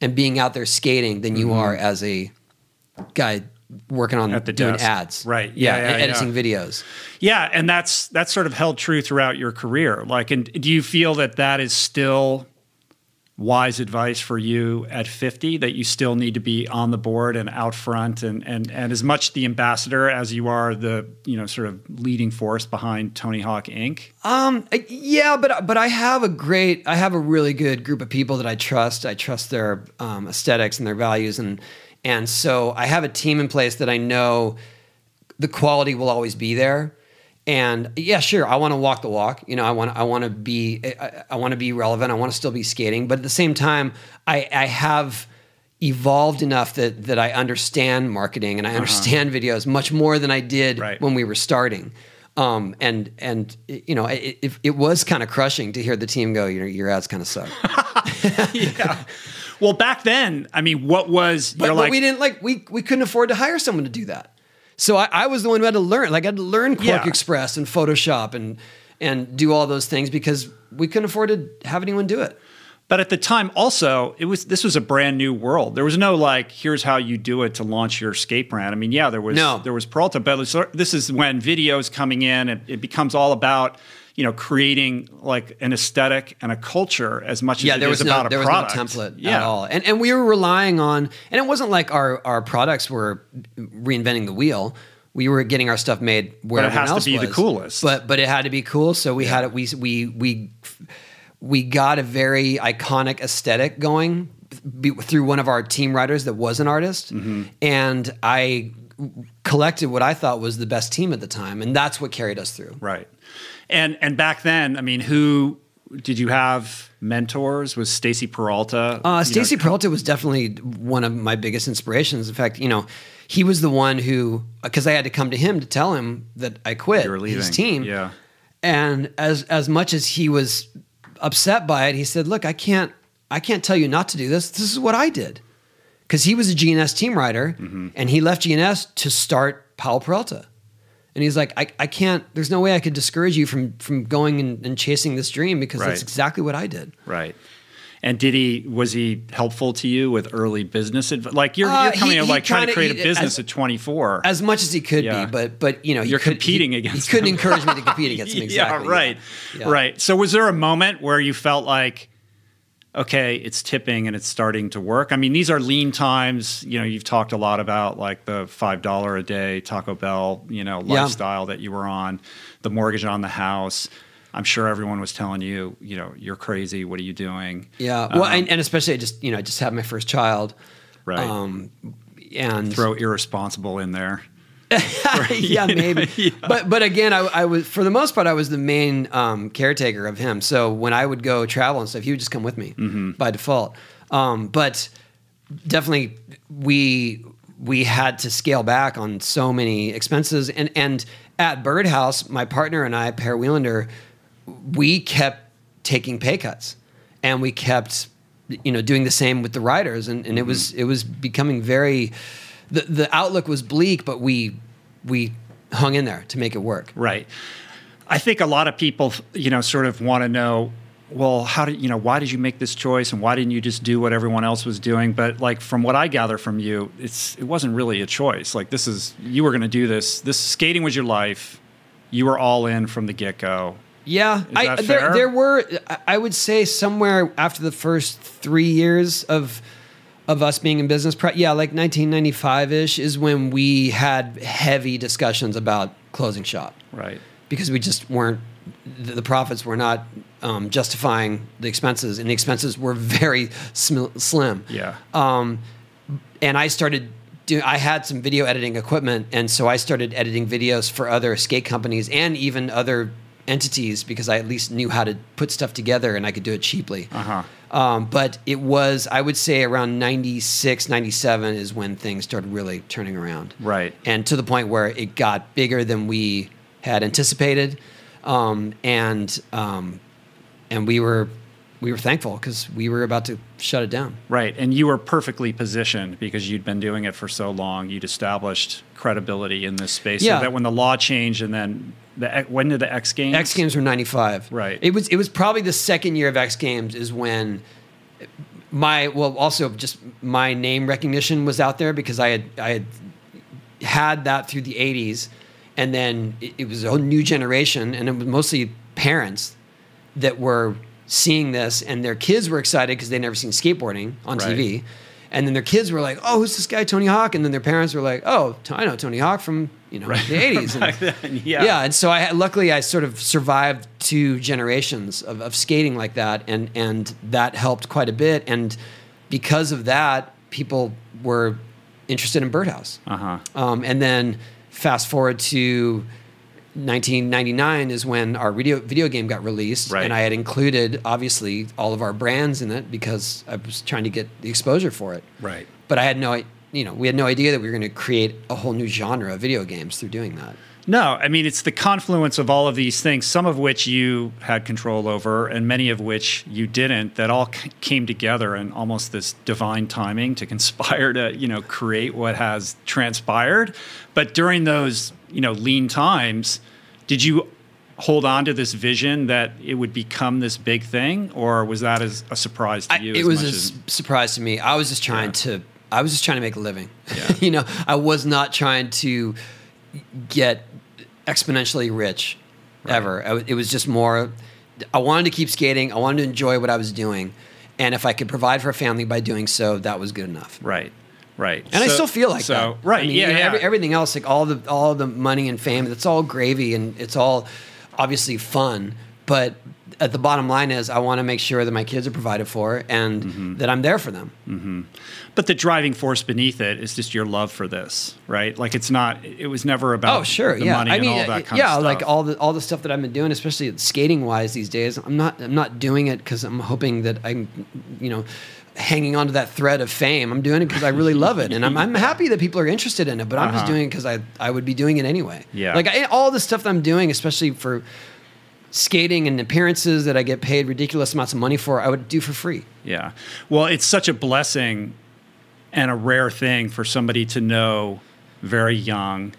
and being out there skating than you mm-hmm. are as a guy working on. At the doing desk. ads." Right. Yeah, Yeah, yeah, editing yeah. videos. Yeah, and that's that's sort of held true throughout your career. Like, and do you feel that that is still wise advice for you at 50 that you still need to be on the board and out front and and and as much the ambassador as you are the you know sort of leading force behind Tony Hawk Inc. Um, yeah, but but I have a great, I have a really good group of people that I trust. I trust their um, aesthetics and their values, and and so I have a team in place that I know the quality will always be there. And yeah, sure, I want to walk the walk. You know, I want I want to be I, I want to be relevant. I want to still be skating, but at the same time, I I have evolved enough that that I understand marketing and I understand videos much more than I did Right. when we were starting. Um, and and you know, it, it, it was kind of crushing to hear the team go, your your ads kind of suck. yeah. Well, back then, I mean, what was But, but like we didn't like we we couldn't afford to hire someone to do that. So I, I was the one who had to learn. Like I had to learn Quark Yeah. Express and Photoshop and and do all those things because we couldn't afford to have anyone do it. But at the time, also, it was this was a brand new world. There was no like, here's how you do it to launch your skate brand. I mean, yeah, there was No. there was Peralta, but this is when videos coming in, and it becomes all about you know creating like an aesthetic and a culture as much Yeah, as there it was is no about a there was no template yeah. at all, and and we were relying on, and it wasn't like our our products were reinventing the wheel. We were getting our stuff made where it everyone has to be the coolest. But but it had to be cool, so we had it. We we we we got a very iconic aesthetic going be, through one of our team writers that was an artist, Mm-hmm. and I collected what I thought was the best team at the time, and that's what carried us through. Right. And and back then, I mean, who did you have mentors? Was Stacy Peralta? Uh, Stacy Peralta was definitely one of my biggest inspirations. In fact, you know, he was the one who because I had to come to him to tell him that I quit You were leaving. his team. Yeah. And as as much as he was upset by it, he said, "Look, I can't I can't tell you not to do this. This is what I did." Because he was a G&S team rider, Mm-hmm. and he left G&S to start Powell Peralta. And he's like, I, I can't. There's no way I could discourage you from from going and, and chasing this dream because that's exactly what I did. Right. And did he was he helpful to you with early business advice? Like you're, Uh, you're coming he- in he like trying to kinda- create a business as- at 24. As much as he could Yeah. be, but but you know, he You're could- competing he- against He couldn't encourage me to compete against him. Exactly. Yeah, right. Yeah. Right. So was there a moment where you felt like okay, it's tipping and it's starting to work? I mean, these are lean times. You know, you've talked a lot about like the $5 a day Taco Bell, you know, Yeah. lifestyle that you were on, the mortgage on the house. I'm sure everyone was telling you, you know, you're crazy. What are you doing? Yeah. Well, Um, and, and especially I just you know I just had my first child. Right. Um, and Throw irresponsible in there. yeah, maybe. Yeah. But but again, I, I was for the most part I was the main um, caretaker of him. So when I would go travel and stuff, he would just come with me Mm-hmm. by default. Um, but definitely we we had to scale back on so many expenses and and at Birdhouse, my partner and I, Per Welinder, we kept taking pay cuts and we kept you know doing the same with the riders and, and it was it was becoming very the, the outlook was bleak but we we hung in there to make it work Right. I think a lot of people, you know, sort of want to know, well, how did you know? Why did you make this choice, and why didn't you just do what everyone else was doing? But like from what I gather from you, it's it wasn't really a choice. Like this is you were going to do this. This skating was your life. You were all in from the get go. yeah I, there, there were i would say somewhere after the first three years of of us being in business yeah like 1995ish is when we had heavy discussions about closing shop Right. because we just weren't the, the profits were not um, justifying the expenses and the expenses were very sm- slim Yeah. um, and I started doing. I had some video editing equipment, and so I started editing videos for other skate companies and even other entities because I at least knew how to put stuff together and I could do it cheaply. Uh-huh. Um, but it was, I would say, around 96, 97 is when things started really turning around. Right. And to the point where it got bigger than we had anticipated, um, and um, and we were we were thankful because we were about to shut it down. Right. And you were perfectly positioned because you'd been doing it for so long. You'd established credibility in this space. Yeah. So that when the law changed and then the when did the X Games? X Games were '95. Right. It was it was probably the second year of X Games is when my well also just my name recognition was out there because I had I had had that through the '80s, and then it, it was a whole new generation, and it was mostly parents that were seeing this, and their kids were excited because they'd never seen skateboarding on Right. TV. And then their kids were like, "Oh, who's this guy, Tony Hawk?" And then their parents were like, "Oh, I know Tony Hawk from you know the '80s." And- yeah. yeah, and so I luckily I sort of survived two generations of, of skating like that, and and that helped quite a bit. And because of that, people were interested in Birdhouse. Uh-huh. Um, and then fast forward to 1999 is when our video video game got released, Right. and I had included obviously all of our brands in it because I was trying to get the exposure for it. Right. But I had no, you know, we had no idea that we were going to create a whole new genre of video games through doing that. No, I mean it's the confluence of all of these things, some of which you had control over, and many of which you didn't. That all c- came together in almost this divine timing to conspire to, you know, create what has transpired. But during those, you know, lean times, did you hold on to this vision that it would become this big thing, or was that as a surprise to I- you? it as was a much s- surprise to me. I was just trying Yeah. to. I was just trying to make a living. Yeah. you know, I was not trying to get exponentially rich ever. I it was just more. I wanted to keep skating. I wanted to enjoy what I was doing, and if I could provide for a family by doing so, that was good enough. right, right, And I still feel like so, that. Right, I mean, yeah, you know, yeah. every- everything else, like all the all the money and fame, that's all gravy and it's all obviously fun. But at the bottom line is, I want to make sure that my kids are provided for and Mm-hmm. that I'm there for them. But the driving force beneath it is just your love for this, right? Like it's not. It was never about Oh, sure, the yeah. money I mean, and all uh, that kind yeah, of stuff. like all the all the stuff that I've been doing, especially skating wise these days. I'm not I'm not doing it because I'm hoping that I'm, you know, hanging on to that thread of fame. I'm doing it because I really love it, and I'm, I'm happy that people are interested in it. But I'm just Uh-huh. doing it because I I would be doing it anyway. Yeah. like I, all the stuff that I'm doing, especially for skating and appearances that I get paid ridiculous amounts of money for, I would do for free. Yeah. Well, it's such a blessing and a rare thing for somebody to know very young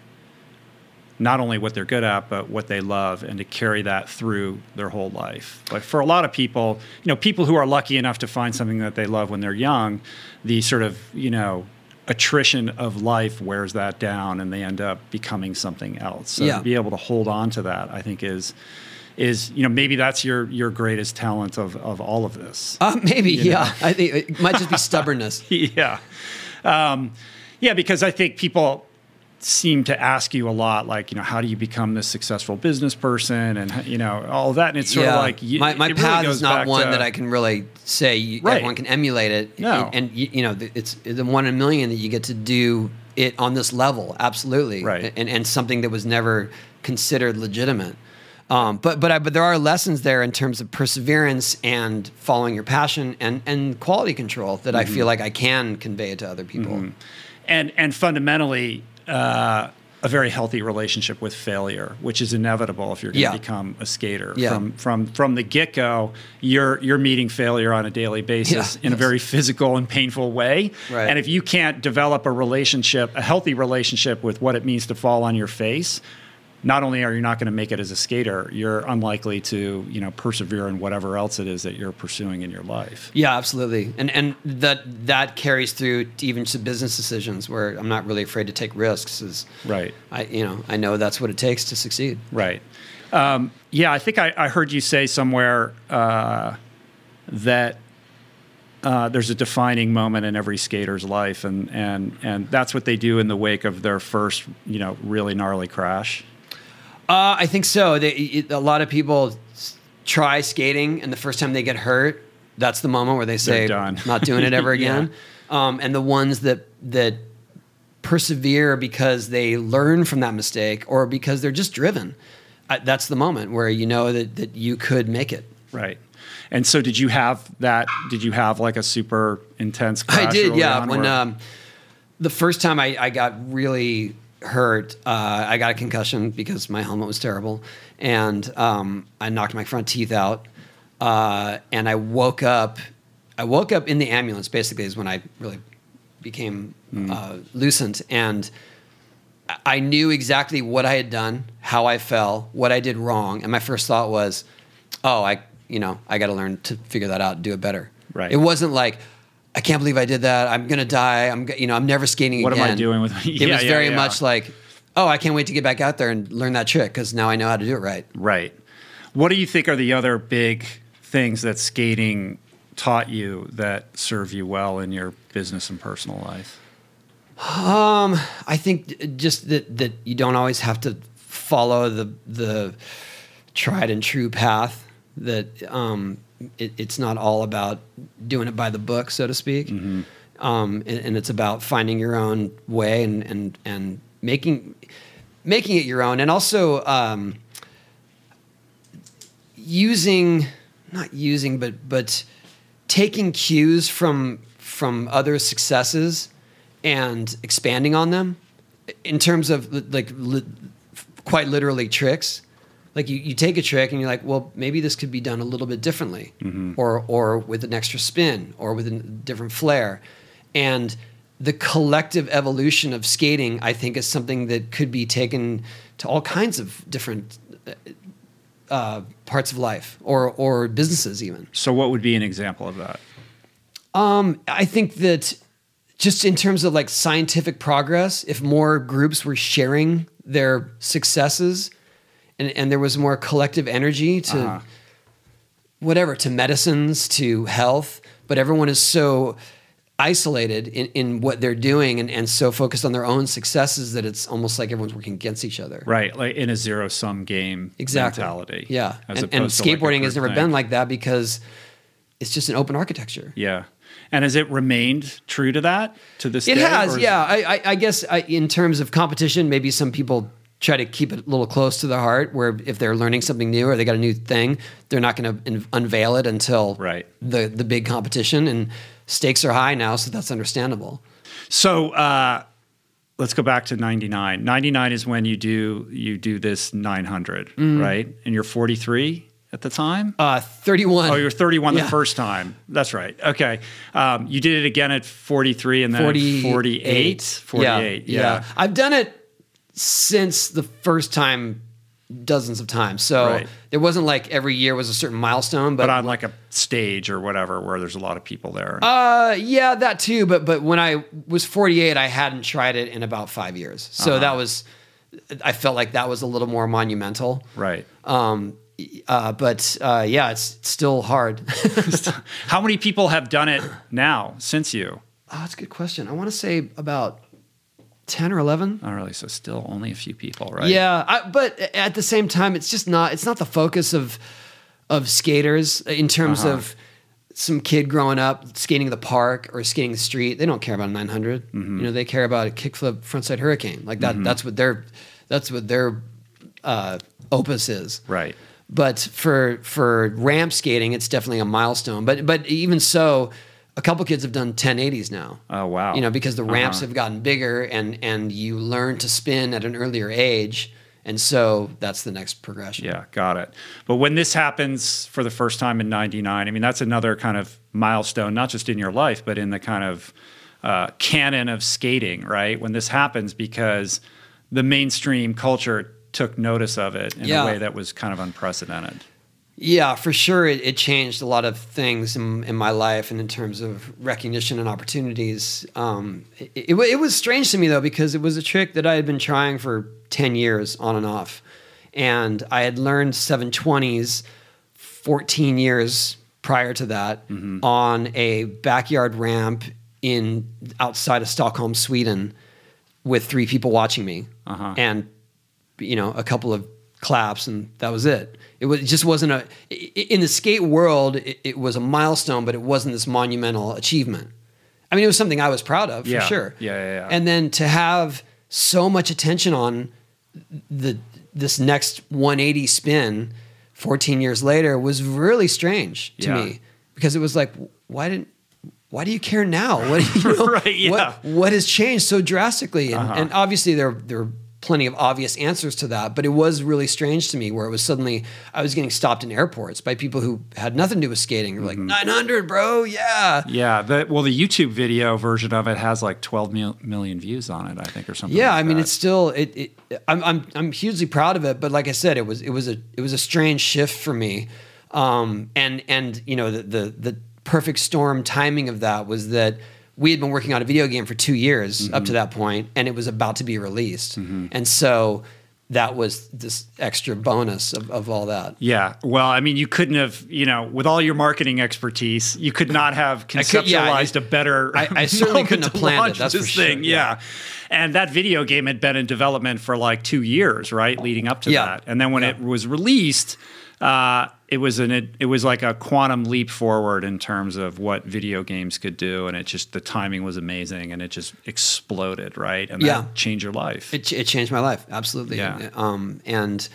not only what they're good at but what they love and to carry that through their whole life. Like for a lot of people, you know, people who are lucky enough to find something that they love when they're young, the sort of, you know, attrition of life wears that down and they end up becoming something else. So Yeah. to be able to hold on to that, I think is is you know maybe that's your your greatest talent of of all of this. Uh, maybe, yeah. I think it might just be stubbornness. yeah. Um, yeah, because I think people seem to ask you a lot, like, you know, how do you become this successful business person and, you know, all that. And it's sort of like, you, my, my it really path is not one to- that I can really say you, Right. everyone can emulate it. No. and, and you, you know it's the one in a million that you get to do it on this level. Absolutely, Right. And and something that was never considered legitimate. Um, but but I, but there are lessons there in terms of perseverance and following your passion and and quality control that I Mm-hmm. feel like I can convey to other people. and and fundamentally uh, a very healthy relationship with failure, which is inevitable if you're going to Yeah. become a skater. Yeah. From from from the get go, you're you're meeting failure on a daily basis Yeah. in a very physical and painful way. Right. And if you can't develop a relationship, a healthy relationship with what it means to fall on your face. Not only are you not going to make it as a skater, you're unlikely to, you know, persevere in whatever else it is that you're pursuing in your life. Yeah, absolutely, and and that that carries through to even to business decisions where I'm not really afraid to take risks. Is Right. I you know I know that's what it takes to succeed. Right. Um, yeah, I think I, I heard you say somewhere uh, that uh, there's a defining moment in every skater's life, and, and and that's what they do in the wake of their first, you know, really gnarly crash. Uh, I think so. They, it, a lot of people try skating, and the first time they get hurt, that's the moment where they say, done. "Not doing it ever Yeah. again." um, and the ones that that persevere because they learn from that mistake, or because they're just driven, uh, that's the moment where you know that that you could make it. Right. And so, did you have that? Did you have like a super intense? Crash I did, yeah. When um, the first time I, I got really hurt, uh, I got a concussion because my helmet was terrible, and um, I knocked my front teeth out, uh, and I woke up. I woke up in the ambulance. Basically, is when I really became uh, lucent, and I- I knew exactly what I had done, how I fell, what I did wrong, and my first thought was, "Oh, I, you know, I got to learn to figure that out, do it better." Right. It wasn't like, "I can't believe I did that. I'm gonna die. I'm, you know, I'm never skating again. What am. I doing with- It was yeah, very yeah. much like, "Oh, I can't wait to get back out there and learn that trick because now I know how to do it right." Right. What do you think are the other big things that skating taught you that serve you well in your business and personal life? Um, I think just that that you don't always have to follow the the tried and true path. That um, it, it's not all about doing it by the book, so to speak. Um, and, and it's about finding your own way and and and making making it your own, and also um, using not using but but taking cues from from other successes and expanding on them in terms of like li- quite literally tricks like you, you take a trick and you're like well maybe this could be done a little bit differently. Or or with an extra spin or with a different flair and the collective evolution of skating i think is something that could be taken to all kinds of different uh, parts of life or or businesses even. So, what would be an example of that? um, I think that just in terms of like scientific progress, if more groups were sharing their successes and, and there was more collective energy to Uh-huh. whatever, to medicines, to health, but everyone is so isolated in, in what they're doing and, and so focused on their own successes that it's almost like everyone's working against each other. Right, like in a zero sum game Exactly. mentality. Yeah. And, and to, like, skateboarding has never thing. been like that because it's just an open architecture. Yeah, and has it remained true to that to this It day? has, or is- yeah. I, I, I guess I, in terms of competition, maybe some people try to keep it a little close to the heart. Where if they're learning something new or they got a new thing, they're not going to unveil it until Right. the the big competition. And stakes are high now, so that's understandable. So uh, let's go back to 99. 99 is when you do you do this 900, Mm. right? And you're 43 at the time. Uh, 31. Oh, you were 31 Yeah. the first time. That's right. Okay. Um, you did it again at 43 and then 48. at 48. 48. Yeah. I've done it since the first time dozens of times. So Right. there wasn't like every year was a certain milestone, but, But on like a stage or whatever where there's a lot of people there. uh, yeah, that too. But but when I was 48, I hadn't tried it in about five years. So Uh-huh. that was, I felt like that was a little more monumental. right. Um, uh, but uh, yeah, it's still hard. How many people have done it now since you? Oh, that's a good question. I want to say about 10 or 11. Not really. So still only a few people, right? Yeah, I, but at the same time, it's just not. It's not the focus of of skaters in terms Uh-huh. of some kid growing up skating the park or skating the street. They don't care about a 900. Mm-hmm. You know, they care about a kickflip frontside hurricane. Like that. That's what their that's what their uh, opus is. Right. But for for ramp skating, it's definitely a milestone. But but even so, a couple kids have done 1080s now. Oh, wow. You know, because the ramps Uh-huh. have gotten bigger and and you learn to spin at an earlier age, and so that's the next progression. Yeah, got it. But when this happens for the first time in 99, I mean, that's another kind of milestone, not just in your life, but in the kind of uh, canon of skating, right? When this happens because the mainstream culture took notice of it in Yeah. a way that was kind of unprecedented. Yeah, for sure, it, it changed a lot of things in, in my life and in terms of recognition and opportunities. Um, it, it, it was strange to me though because it was a trick that I had been trying for ten years on and off, and I had learned seven twenties fourteen years prior to that on a backyard ramp in outside of Stockholm, Sweden, with three people watching me, Uh-huh. and you know a couple of claps and that was it it was it just wasn't a in the skate world it, it was a milestone but it wasn't this monumental achievement i mean it was something i was proud of Yeah. for sure Yeah, yeah, yeah. and then to have so much attention on the this next 180 spin 14 years later was really strange to Yeah. me because it was like why didn't why do you care now? What you know, Right, yeah. Uh-huh. what what has changed so drastically? And, and obviously there there are plenty of obvious answers to that, but it was really strange to me where it was suddenly I was getting stopped in airports by people who had nothing to do with skating. They're Mm-hmm. like 900, bro, yeah. Yeah. The, well, the YouTube video version of it has like 12 mil- million views on it, I think, or something. Yeah, like I mean, that. it's still it, it. I'm I'm I'm hugely proud of it, but like I said, it was it was a it was a strange shift for me, um, and and you know the the the perfect storm timing of that was that we had been working on a video game for two years Mm-hmm. up to that point, and it was about to be released, and so that was this extra bonus of, of all that. Yeah. Well, I mean, you couldn't have, you know, with all your marketing expertise, you could not have I could- yeah, I- conceptualized a better. I- I certainly couldn't have planned it, that's for this sure, thing. yeah. Yeah. And that video game had been in development for like two years, right, leading up to Yeah. that. And then when it was released, uh, it was an it, it was like a quantum leap forward in terms of what video games could do, and it just the timing was amazing, and it just exploded, right? And Yeah. that changed your life. It, it changed my life absolutely. Yeah. Um, and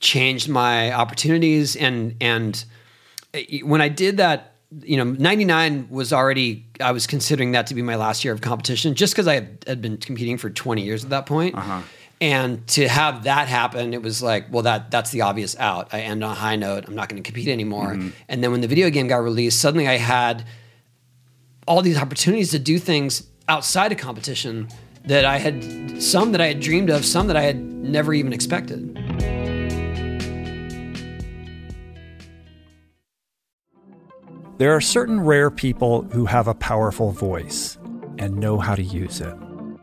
changed my opportunities and and uh, when I did that, you know, 99 was already I was considering that to be my last year of competition just because I had, had been competing for 20 years at that point. And to have that happen, it was like, well, that that's the obvious out. I end on a high note. I'm not going to compete anymore. Mm-hmm. And then when the video game got released, suddenly I had all these opportunities to do things outside of competition that I had some that I had dreamed of, some that I had never even expected. There are certain rare people who have a powerful voice and know how to use it.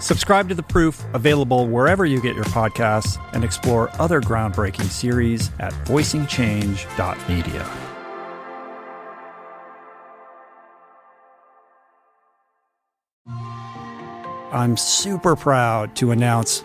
Subscribe to The Proof, available wherever you get your podcasts, and explore other groundbreaking series at voicingchange.media. I'm super proud to announce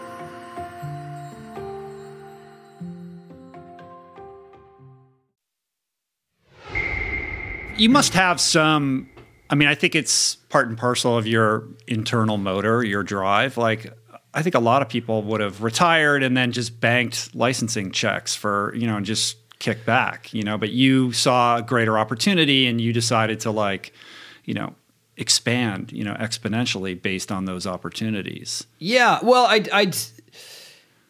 You must have some I mean, I think it's part and parcel of your internal motor, your drive. Like I think a lot of people would have retired and then just banked licensing checks for, you know, and just kick back, you know, but you saw a greater opportunity and you decided to like, you know, expand, you know, exponentially based on those opportunities. Yeah. Well, I, I,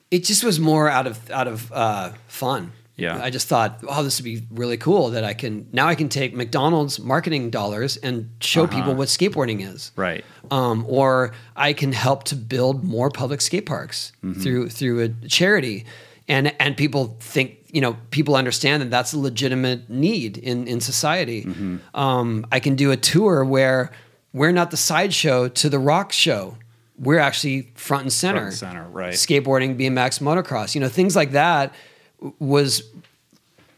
it just was more out of, out of uh, fun. Yeah. I just thought, oh, this would be really cool that I can now I can take McDonald's marketing dollars and show Uh-huh. people what skateboarding is. Right. Um, or I can help to build more public skate parks Mm-hmm. through through a charity, and and people think you know people understand that that's a legitimate need in in society. Mm-hmm. Um, I can do a tour where we're not the sideshow to the rock show. We're actually front and center. and center, right. Skateboarding, BMX, motocross, you know, things like that was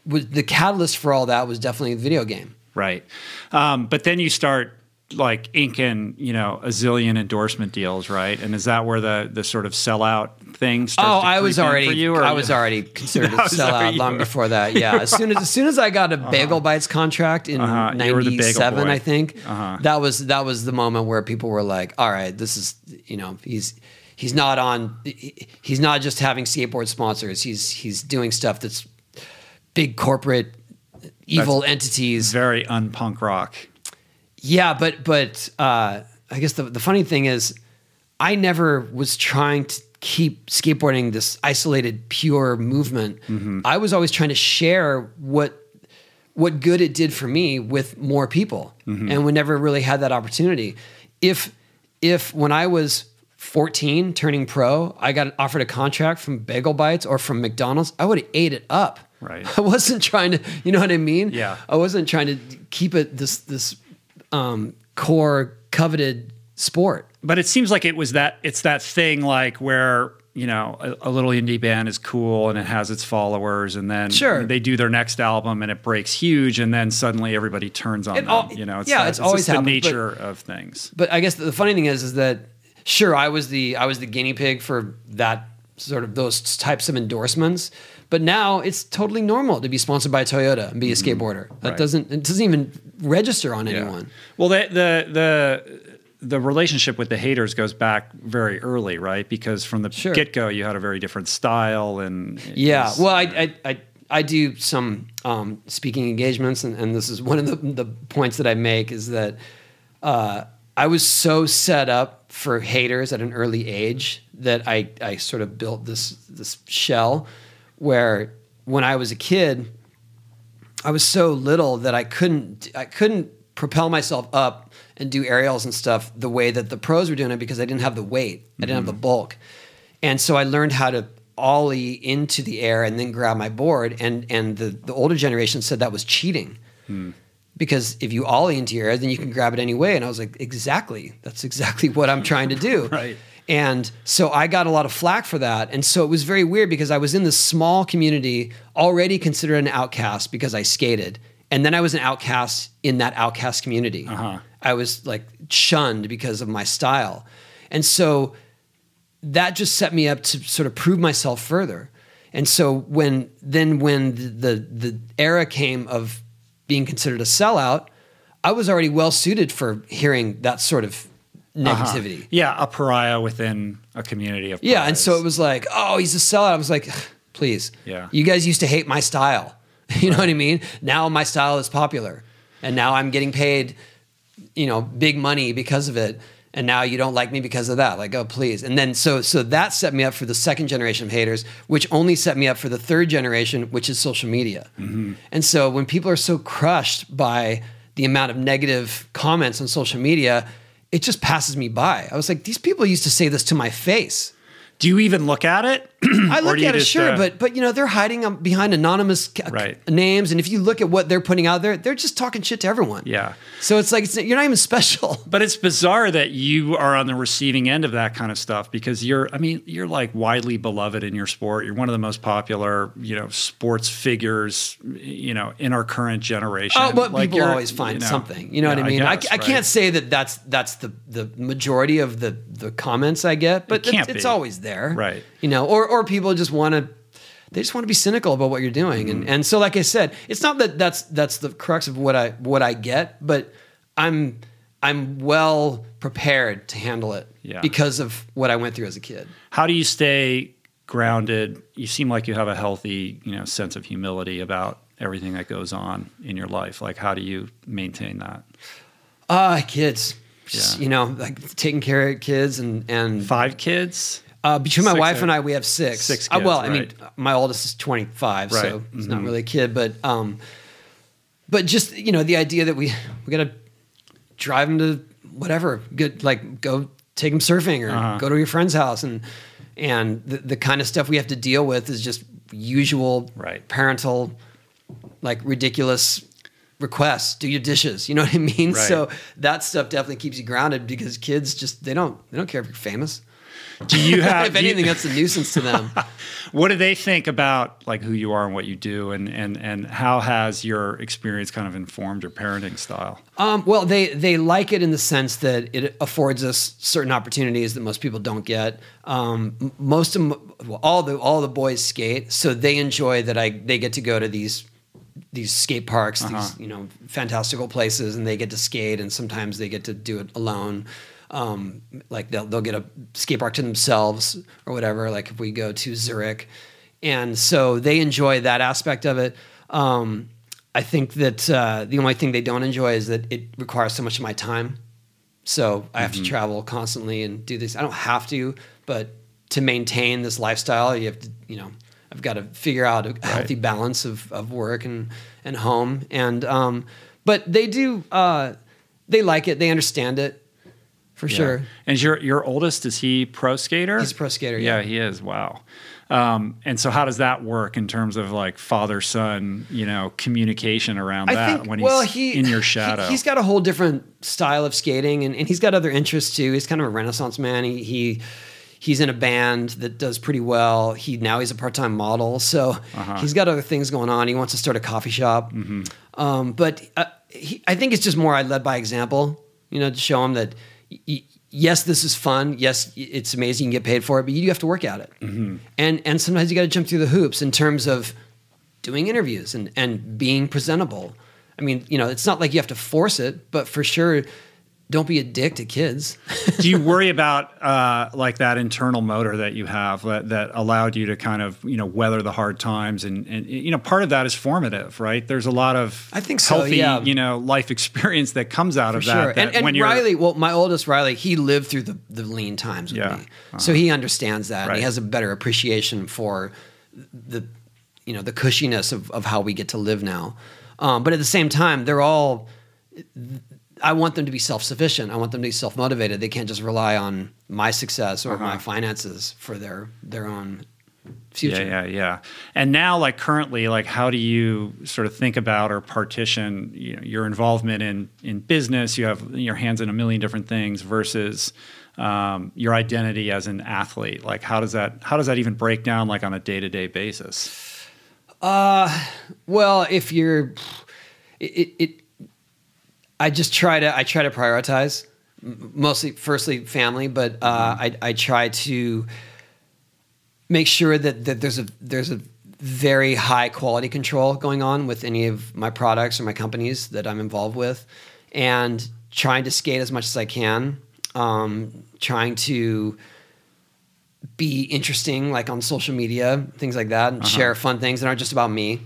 was the catalyst for all that was definitely the video game. Right. Um, but then you start like inking, you know, a zillion endorsement deals, right? And is that where the the sort of sellout thing starts Oh, I was already you? I was already considered a sellout long were- before that. Yeah, as soon as as soon as I got a Bagel Bites contract in Uh-huh, you were the Bagel '97. I think Uh-huh. that was that was the moment where people were like, "All right, this is you know he's." He's not on. He's not just having skateboard sponsors. He's he's doing stuff that's big corporate, evil entities. very unpunk rock. Yeah, but but uh, I guess the the funny thing is, I never was trying to keep skateboarding this isolated, pure movement. I was always trying to share what what good it did for me with more people, and we never really had that opportunity. If if when I was 14 turning pro, I got offered a contract from Bagel Bites or from McDonald's, I would have ate it up. Right. I wasn't trying to, you know what I mean? Yeah. I wasn't trying to keep it this this um, core coveted sport. But it seems like it was that it's that thing like where you know a, a little indie band is cool and it has its followers, and then Sure. they do their next album and it breaks huge, and then suddenly everybody turns on It them. al- you know, it's yeah, that- it's always just the happened, but- nature of things. But I guess the funny thing is, is that sure I was the I was the guinea pig for that sort of those types of endorsements. But now it's totally normal to be sponsored by Toyota and be a skateboarder. That Mm-hmm. Right. doesn't it doesn't even register on Yeah. anyone. Well, the the the the relationship with the haters goes back very early, right? Because from the Sure. get go, you had a very different style, and Yeah. was- Well, I, I, I, I do some um, speaking engagements, and, and this is one of the, the points that I make is that uh, I was so set up for haters at an early age that I, I sort of built this this shell where when I was a kid, I was so little that I couldn't I couldn't propel myself up and do aerials and stuff the way that the pros were doing it because I didn't have the weight. I didn't have the mm-hmm. bulk. And so I learned how to ollie into the air and then grab my board and and the, the older generation said that was cheating. Hmm. Because if you ollie into your air, then you can grab it any way. And I was like, exactly. That's exactly what I'm trying to do. Right. And so I got a lot of flack for that. And so it was very weird because I was in this small community, already considered an outcast because I skated. And then I was an outcast in that outcast community. Uh-huh. I was like shunned because of my style. And so that just set me up to sort of prove myself further. And so when then when the, the the era came of being considered a sellout, I was already well suited for hearing that sort of Uh-huh. negativity. Yeah, a pariah within a community of Yeah, and so it was like, oh, he's a sellout. I was like, please. Yeah. You guys used to hate my style. You know what I mean? Now my style is popular. And now I'm getting paid, you know, big money because of it. And now you don't like me because of that. Like, oh please. And then so so that set me up for the second generation of haters, which only set me up for the third generation, which is social media. Mm-hmm. And so when people are so crushed by the amount of negative comments on social media, it just passes me by. I was like, these people used to say this to my face. do you even look at it? I look at it, just, sure, uh, but but you know they're hiding behind anonymous Right. names, and if you look at what they're putting out there, they're just talking shit to everyone. Yeah. So it's like it's, you're not even special. But it's bizarre that you are on the receiving end of that kind of stuff because you're, I mean, you're like widely beloved in your sport. You're one of the most popular, you know, sports figures, you know, in our current generation. Oh, but Like, people always find you know, something. You know yeah, what I mean? I, guess, I right. can't say that that's that's the the majority of the the comments I get, but It it's be. always there, Right. You know, or or people just want to. They just want to be cynical about what you're doing, Mm-hmm. and and so like I said, it's not that that's that's the crux of what I what I get, but I'm I'm well prepared to handle it Yeah. because of what I went through as a kid. How do you stay grounded? You seem like you have a healthy, you know, sense of humility about everything that goes on in your life. Like, how do you maintain that? Uh kids. Just, Yeah. You know, like taking care of kids and and Five kids? Uh, between my Six wife and I, we have six. Six Uh, well, kids, I mean, my oldest is 25, so Right. Mm-hmm. he's not really a kid. But, um, but just you know, the idea that we we got to drive him to whatever, good like go take him surfing or Uh-huh. go to your friend's house, and and the, the kind of stuff we have to deal with is just usual Right. parental, like ridiculous requests. Do your dishes. You know what I mean? Right. So that stuff definitely keeps you grounded because kids just they don't they don't care if you're famous. Do you have, if do you- anything, that's a nuisance to them. what do they think about like who you are and what you do and and and how has your experience kind of informed your parenting style um, well, they they like it in the sense that it affords us certain opportunities that most people don't get. Um, most of well, all the all the boys skate, so they enjoy that I they get to go to these these skate parks, these you know fantastical places, and they get to skate, and sometimes they get to do it alone. Um, like they'll they'll get a skate park to themselves or whatever. Like if we go to Zurich, and so they enjoy that aspect of it. Um, I think that uh, the only thing they don't enjoy is that it requires so much of my time. So I have to travel constantly and do this. I don't have to, but to maintain this lifestyle, you have to, you know, I've got to figure out a healthy balance of, of work and, and home. And, um, but they do, uh, they like it. They understand it for sure. and your your oldest is he pro skater He's a pro skater, yeah, yeah. he is wow um, and so how does that work in terms of like father son you know communication around that when he's well, he, in your he- shadow he's got a whole different style of skating, and, and he's got other interests too. He's kind of a renaissance man. He, he he's in a band that does pretty well. He now he's a part time model, so Uh-huh. he's got other things going on. He wants to start a coffee shop, Mm-hmm. um, but uh, he, I think it's just more I led by example. You know, to show him that. Yes, this is fun. Yes, it's amazing. You can get paid for it, but you do have to work at it. Mm-hmm. And and sometimes you got to jump through the hoops in terms of doing interviews and, and being presentable. I mean, you know, it's not like you have to force it, but for sure, don't be a dick to kids. do you worry about uh, like that internal motor that you have that, that allowed you to kind of you know weather the hard times and, and you know part of that is formative right there's a lot of I think so, healthy yeah. you know life experience that comes out for of sure. that, that and and Riley, well, my oldest Riley, he lived through the, the lean times with Yeah. me. So he understands that. And Right. he has a better appreciation for the, you know, the cushiness of, of how we get to live now. Um, but at the same time, they're all, I want them to be self sufficient. I want them to be self motivated. They can't just rely on my success or Uh-huh. my finances for their their own future. yeah yeah yeah. and now like currently like how do you sort of think about or partition you know, your involvement in in business you have your hands in a million different things versus um, your identity as an athlete like how does that how does that even break down like on a day-to-day basis Well, if you're, it, it, it, I just try to, I try to prioritize mostly, firstly family, but uh, I, I try to make sure that, that there's a there's a very high quality control going on with any of my products or my companies that I'm involved with, and trying to skate as much as I can. Um, trying to be interesting, like on social media, things like that, and Uh-huh. share fun things that aren't just about me.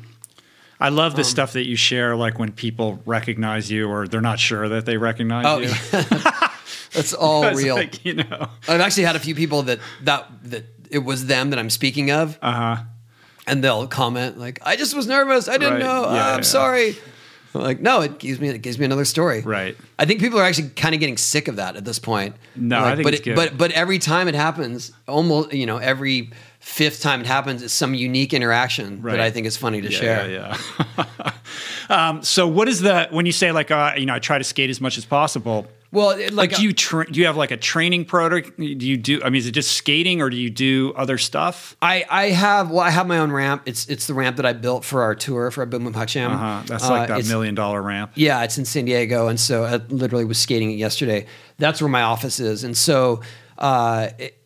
I love Um, the stuff that you share, like when people recognize you or they're not sure that they recognize Oh, you. that's all real. like, you know. I've actually had a few people that that that it was them that I'm speaking of, Uh huh. and they'll comment like, "I just was nervous. I didn't Right. know. Yeah, I'm yeah. sorry." I'm like, no, it gives me it gives me another story. Right. I think people are actually kind of getting sick of that at this point. No, Like, I think but it's it- good. but but every time it happens, almost you know every fifth time it happens, it's some unique interaction Right. that I think is funny to Yeah, share. yeah. yeah. um, so, what is the when you say like uh, you know I try to skate as much as possible? Well, Like, like do you tra- do you have like a training product? Do you do? I mean, is it just skating or do you do other stuff? I, I have well I have my own ramp. It's it's the ramp that I built for our tour for Boom Boom HuckJam. Uh-huh. That's like that million dollar ramp. Yeah, it's in San Diego, and so I literally was skating it yesterday. That's where my office is, and so uh, it,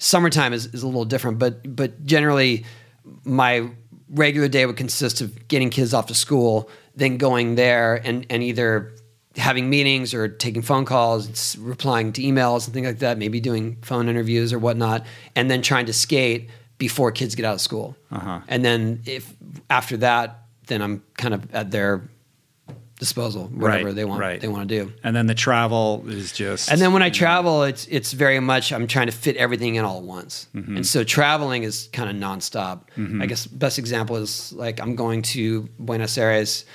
summertime is, is a little different, but but generally my regular day would consist of getting kids off to school, then going there and and either having meetings or taking phone calls, replying to emails and things like that, maybe doing phone interviews or whatnot, and then trying to skate before kids get out of school. Uh-huh. And then if after that, then I'm kind of at their disposal, whatever Right, they want right. they want to do. And then the travel is just. And then when I know, travel, it's it's very much I'm trying to fit everything in all at once. Mm-hmm. And so traveling is kind of nonstop. I guess best example is like I'm going to Buenos Aires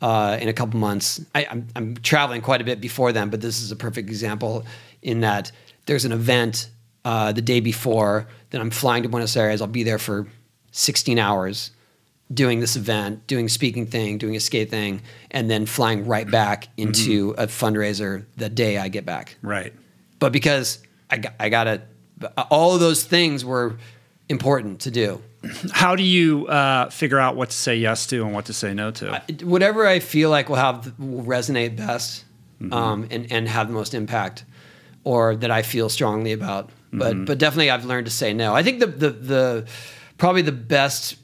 uh, in a couple months. I, I'm I'm traveling quite a bit before then, but this is a perfect example in that there's an event uh, the day before. Then I'm flying to Buenos Aires. I'll be there for 16 hours doing this event, doing a speaking thing, doing a skate thing, and then flying right back into a fundraiser the day I get back. right. But because I got, I got to, all of those things were important to do. How do you uh, figure out what to say yes to and what to say no to? Whatever I feel like will have will resonate best um, and and have the most impact, or that I feel strongly about. But but definitely I've learned to say no. I think the the the probably the best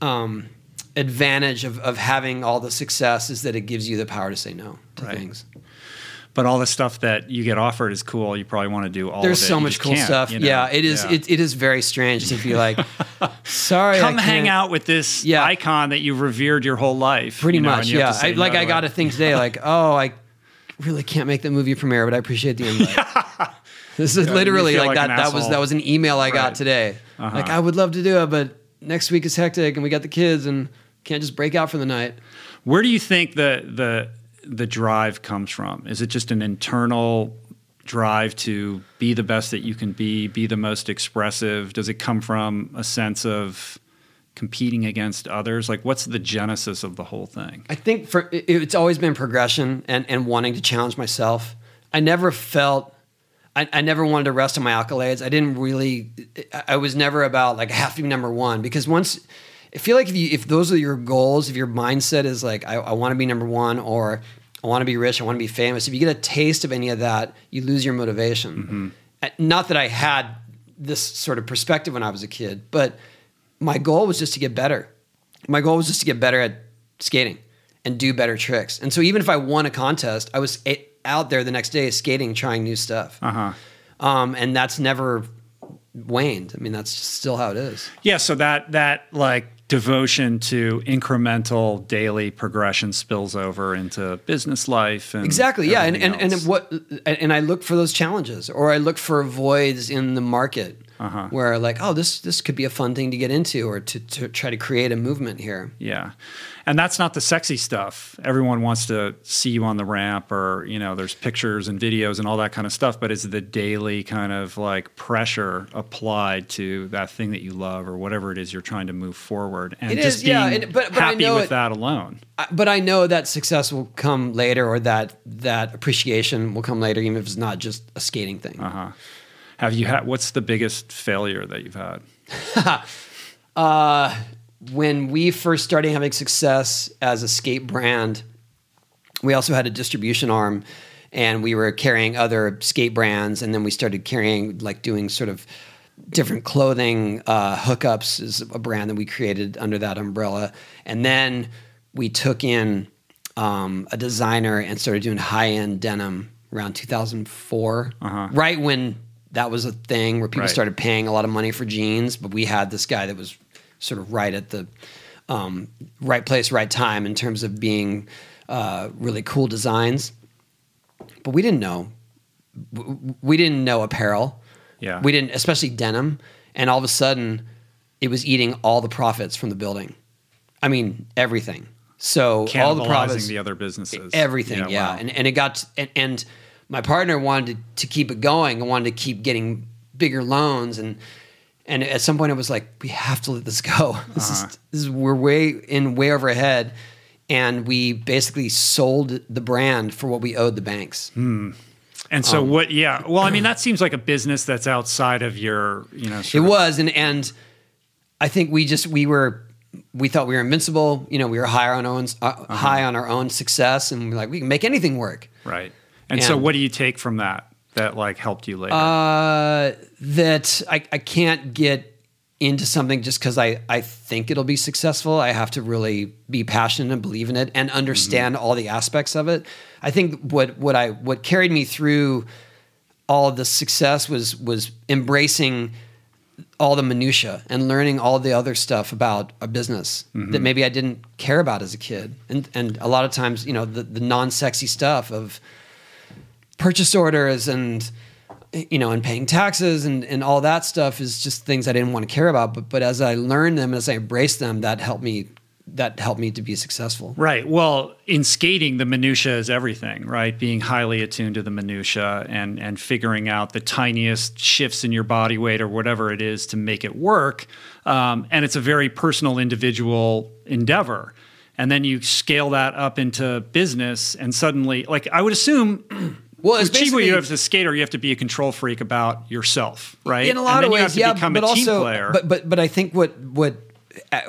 um, advantage of, of having all the success is that it gives you the power to say no to Right. things. but all the stuff that you get offered is cool. You probably want to do all. There's of it. so much cool stuff. you know? Yeah, it is. Yeah. It, it is very strange to be like, sorry, Come hang out with this Yeah. icon that you've revered your whole life. Pretty you know, much, and you have yeah. I, like no I got a thing today, like, oh, I really can't make the movie premiere, but I appreciate the invite. this is you literally like, like that. That was that was an email I Right. got today. Uh-huh. Like I would love to do it, but next week is hectic, and we got the kids, and can't just break out for the night. Where do you think the the the drive comes from? Is it just an internal drive to be the best that you can be, be the most expressive? Does it come from a sense of competing against others? Like, what's the genesis of the whole thing? I think for it's always been progression and, and wanting to challenge myself. I never felt I, I never wanted to rest on my accolades. I didn't really I- I was never about like I have to be number one because once I feel like if you if those are your goals, if your mindset is like I, I want to be number one or I want to be rich, I want to be famous, if you get a taste of any of that, you lose your motivation. Uh, Not that I had this sort of perspective when I was a kid, but my goal was just to get better. My goal was just to get better at skating and do better tricks. And so even if I won a contest, I was out there the next day skating, trying new stuff. Uh huh. Um, and that's never waned. I mean, that's still how it is. Yeah, so that that like devotion to incremental daily progression spills over into business life and Exactly. Yeah. And, and, and what, and I look for those challenges or I look for voids in the market Uh-huh. where like, oh, this, this could be a fun thing to get into or to, to try to create a movement here. Yeah. And that's not the sexy stuff. Everyone wants to see you on the ramp or, you know, there's pictures and videos and all that kind of stuff, but it's the daily kind of like pressure applied to that thing that you love or whatever it is you're trying to move forward and It just is, being yeah, and- but- but I happy know with it- that alone. I- but I know that success will come later, or that that appreciation will come later, even if it's not just a skating thing. Uh-huh. Have you had what's the biggest failure that you've had? When we first started having success as a skate brand, we also had a distribution arm, and we were carrying other skate brands, and then we started carrying like doing sort of different clothing uh, hookups is a brand that we created under that umbrella, and then we took in um, a designer and started doing high end denim around 2004, right when that was a thing where people Right. started paying a lot of money for jeans. But we had this guy that was sort of right at the um, right place, right time in terms of being uh, really cool designs. But we didn't know. We didn't know apparel. Yeah. We didn't, especially denim. And all of a sudden, it was eating all the profits from the building. I mean, everything. So all the profits, the other businesses. everything, yeah. wow. And and it got and, and my partner wanted to, keep it going and wanted to keep getting bigger loans and and at some point it was like we have to let this go. This Uh-huh. is this is we're way in way over ahead. And we basically sold the brand for what we owed the banks. And Um, so what? Yeah. Well, I mean, that seems like a business that's outside of your, you know. It of, was, and and I think we just we were we thought we were invincible. You know, we were high on our own uh, Uh-huh. high on our own success, and we're like we can make anything work. right. And, so, what do you take from that that like helped you later? Uh, that I, I can't get into something just because I, I think it'll be successful. I have to really be passionate and believe in it and understand all the aspects of it. I think what what I what carried me through all of the success was was embracing all the minutia and learning all the other stuff about a business that maybe I didn't care about as a kid. And and a lot of times, you know, the, the non-sexy stuff of purchase orders and you know and paying taxes and, and all that stuff is just things I didn't want to care about. But but as I learned them, as I embraced them, that helped me that helped me to be successful. Right. Well, in skating, the minutia is everything, right? Being highly attuned to the minutia and and figuring out the tiniest shifts in your body weight or whatever it is to make it work. Um, and it's a very personal, individual endeavor. And then you scale that up into business, and suddenly, like I would assume, Well, to it's achieve what basically you have as a skater, you have to be a control freak about yourself, right? in a lot and then of ways, you have to yeah. become but a also, team player. but but but I think what what uh,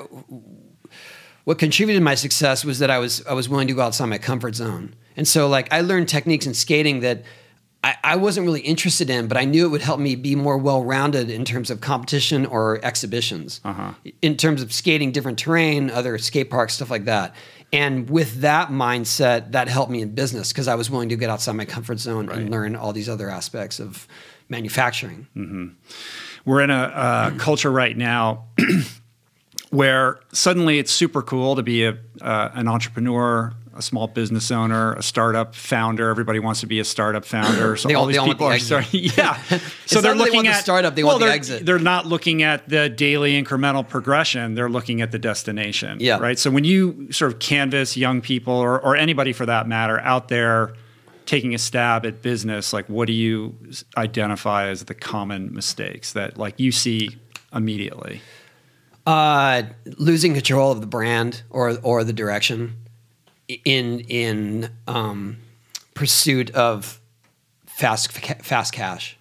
what contributed to my success was that I was I was willing to go outside my comfort zone, and so like I learned techniques in skating that. I, I wasn't really interested in, but I knew it would help me be more well-rounded in terms of competition or exhibitions. Uh-huh. In terms of skating different terrain, other skate parks, stuff like that. And with that mindset, that helped me in business because I was willing to get outside my comfort zone and learn all these other aspects of manufacturing. we're in a uh, culture right now where suddenly it's super cool to be a, uh, an entrepreneur, a small business owner, a startup founder. Everybody wants to be a startup founder. So They all- all these they all want people the are starting. Yeah. so they're that they looking want the at startup, they well, want the exit. They're not looking at the daily incremental progression. They're looking at the destination. Yeah. Right. So when you sort of canvas young people or, or anybody for that matter out there taking a stab at business, like what do you identify as the common mistakes that like you see immediately? Uh, losing control of the brand or or the direction in in um, pursuit of fast fast cash.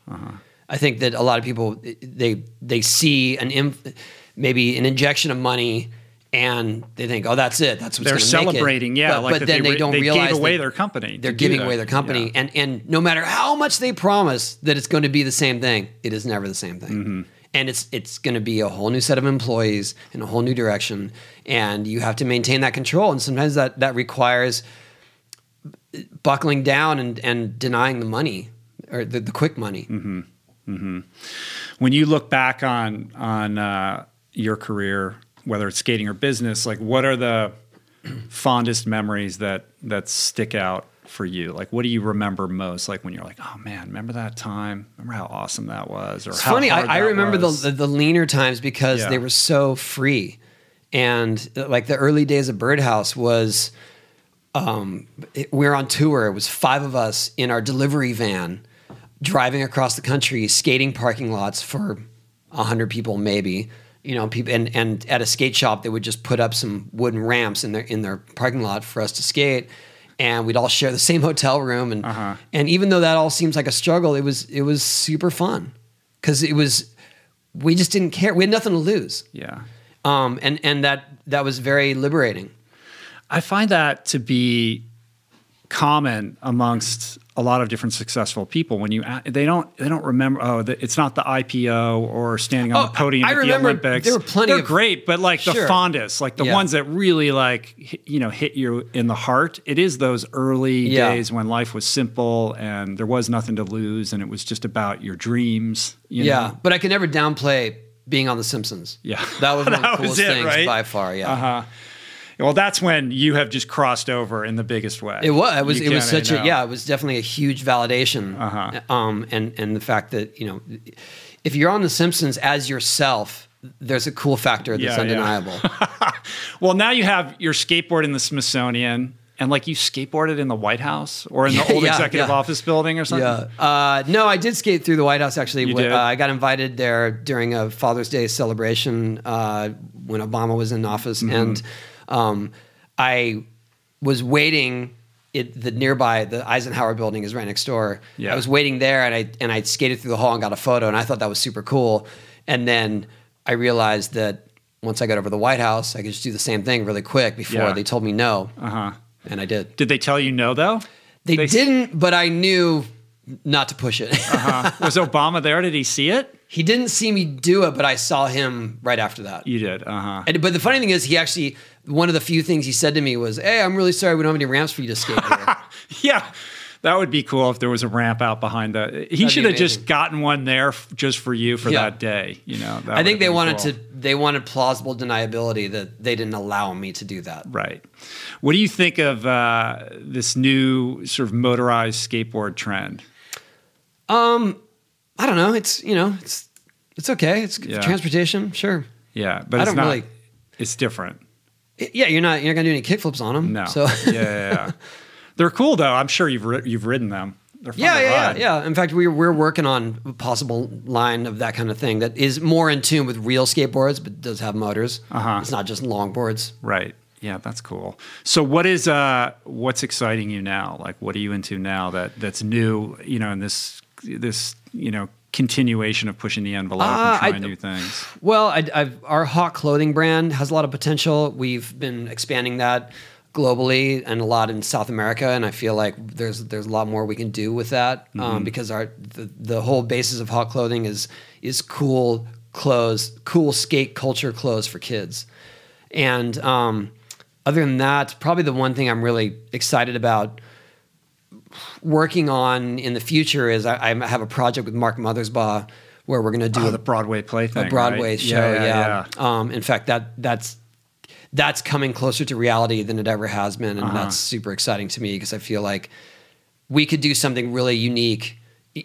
I think that a lot of people they they see an inf- maybe an injection of money and they think, oh, that's it. That's what's They're gonna make it." celebrating, yeah, But, like but then they they, don't they gave realize away that their company They're giving away their company, Yeah. and and no matter how much they promise that it's going to be the same thing, it is never the same thing. Mm-hmm. And it's it's going to be a whole new set of employees in a whole new direction, and you have to maintain that control. And sometimes that that requires buckling down and and denying the money or the, the quick money. Mm-hmm. When you look back on on uh, your career, whether it's skating or business, like what are the fondest memories that that stick out for you? Like, what do you remember most? Like when you're like, oh man, remember that time? Remember how awesome that was? Or It's how funny. I, I remember the, the the leaner times because Yeah. they were so free, and uh, like the early days of Birdhouse was, um, it- we were on tour. It was five of us in our delivery van, driving across the country, skating parking lots for hundred people, maybe. You know, people and and at a skate shop, they would just put up some wooden ramps in their in their parking lot for us to skate. And we'd all share the same hotel room, and Uh-huh. and even though that all seems like a struggle, it was it was super fun because it was we just didn't care. We had nothing to lose, yeah. um, and and that that was very liberating. I find that to be common amongst a lot of different successful people when you they don't they don't remember oh the, it's not the IPO or standing on Oh, the podium I at the Olympics. there were plenty They're of- great, but like the fondest, like the Yeah. ones that really like you know hit you in the heart. It is those early Yeah. days when life was simple and there was nothing to lose and it was just about your dreams. You Yeah, know? but I can never downplay being on The Simpsons. Yeah. that was one of the coolest it, things right? by far. Yeah, Uh-huh. Well, that's when you have just crossed over in the biggest way. it was. It was. You It was such a. Yeah, it was definitely a huge validation. Uh-huh. Um, and and the fact that you know, if you're on The Simpsons as yourself, there's a cool factor that's Yeah, yeah. undeniable. Well, now you have your skateboard in the Smithsonian, and like you skateboarded in the White House or in the old Yeah, executive yeah. office building or something. Yeah. Uh, no, I did skate through the White House actually. You did? Uh, I got invited there during a Father's Day celebration uh, when Obama was in office, Mm-hmm. and um, I was waiting. It, the nearby the Eisenhower building is right next door. Yeah. I was waiting there, and I and I skated through the hall and got a photo, and I thought that was super cool. And then I realized that once I got over the White House, I could just do the same thing really quick before Yeah. they told me no, Uh huh. and I did. Did they tell you no though? They, They- didn't, but I knew not to push it. Uh, was Obama there? Did he see it? He didn't see me do it, but I saw him right after that. You did. Uh huh. But the funny thing is, he actually one of the few things he said to me was, "Hey, I'm really sorry we don't have any ramps for you to skate here." Yeah. That would be cool if there was a ramp out behind that. He should have just gotten one there f- just for you for Yeah. that day. You know. I think they wanted cool. to they wanted plausible deniability that they didn't allow me to do that. Right. What do you think of uh, this new sort of motorized skateboard trend? Um, I don't know. It's you know, it's it's okay. It's Yeah. transportation, sure. Yeah, but I it's don't not. really- It's different. Yeah, you're not you're not gonna do any kickflips on them. No. So yeah, yeah, yeah. They're cool though. I'm sure you've ri- you've ridden them. They're fun Yeah, yeah, yeah, yeah. In fact, we're we're working on a possible line of that kind of thing that is more in tune with real skateboards, but does have motors. Uh-huh. It's not just longboards. Right. Yeah, that's cool. So what is uh what's exciting you now? Like what are you into now that that's new, you know, in this this, you know, continuation of pushing the envelope Uh, and I- trying new things? Well, I, I've, our Hawk clothing brand has a lot of potential. We've been expanding that globally and a lot in South America, and I feel like there's there's a lot more we can do with that um, because our the, the whole basis of Hawk clothing is is cool clothes, cool skate culture clothes for kids, and um, other than that, probably the one thing I'm really excited about working on in the future is I, I have a project with Mark Mothersbaugh where we're going to do Oh, a the Broadway play thing. a Broadway right? show. Yeah, Um, in fact, that that's that's coming closer to reality than it ever has been, and Uh-huh. that's super exciting to me because I feel like we could do something really unique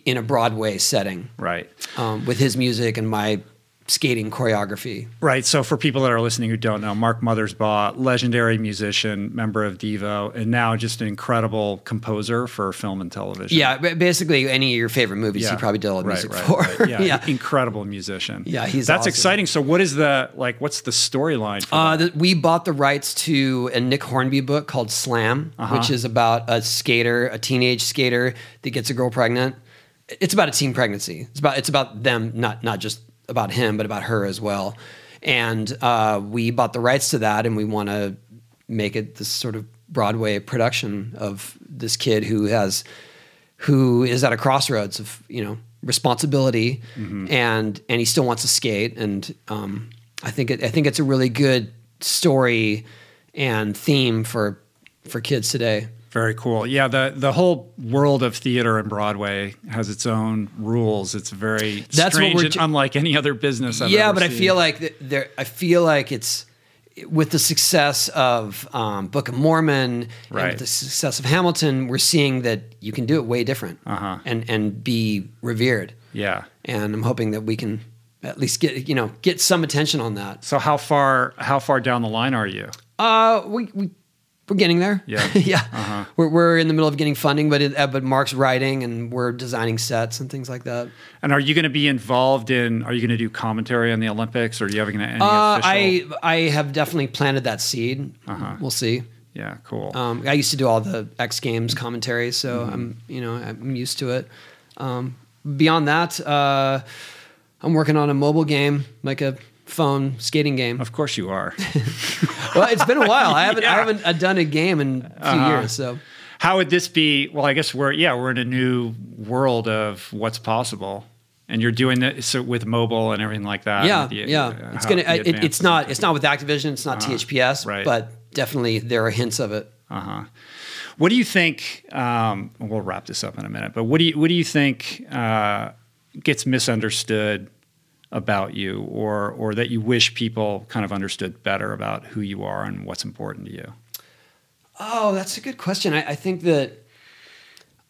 in a Broadway setting Right. um, with his music and my skating choreography. Right. So for people that are listening who don't know, Mark Mothersbaugh, legendary musician, member of Devo, and now just an incredible composer for film and television. Yeah, ba- basically any of your favorite movies, he probably did all the Right, music right, for. right. Yeah, yeah. incredible musician. Yeah, he's that's awesome. exciting. So, what is the like? What's the storyline? for Uh, that? the, we bought the rights to a Nick Hornby book called Slam, Uh-huh. which is about a skater, a teenage skater that gets a girl pregnant. It's about a teen pregnancy. It's about it's about them, not not just about him, but about her as well. And uh, we bought the rights to that, and we want to make it this sort of Broadway production of this kid who has who is at a crossroads of you know responsibility and and he still wants to skate and um, I think it, I think it's a really good story and theme for for kids today. Very cool. Yeah, the the whole world of theater and Broadway has its own rules. It's very That's what we're and ju- unlike any other business. I've yeah, but I feel like there I feel like it's with the success of um, Book of Mormon and Right. with the success of Hamilton, we're seeing that you can do it way different Uh-huh. and and be revered. yeah. And I'm hoping that we can at least get you know get some attention on that. So how far how far down the line are you? Uh, we we we're getting there. Yeah. yeah. Uh-huh. We're we're in the middle of getting funding, but it, uh, but Mark's writing and we're designing sets and things like that. And are you going to be involved in? Are you going to do commentary on the Olympics? Or are you having any Uh, official? I I have definitely planted that seed. Uh-huh. We'll see. yeah, cool. Um, I used to do all the X Games commentary, so Mm-hmm. I'm you know I'm used to it. Um, beyond that, uh, I'm working on a mobile game, like a phone skating game. of course you are. well, it's been a while. I haven't Yeah. I haven't uh, done a game in a few Uh-huh. years, so. How would this be? Well, I guess we're yeah we're in a new world of what's possible, and you're doing this so with mobile and everything like that. Yeah, the, yeah. uh, it's gonna. It, it's not. It's not with Activision. It's not THPS. right. But definitely there are hints of it. Uh huh. What do you think? Um, we'll wrap this up in a minute, but what do you what do you think uh, gets misunderstood about you, or or that you wish people kind of understood better about who you are and what's important to you? Oh, that's a good question. I, I think that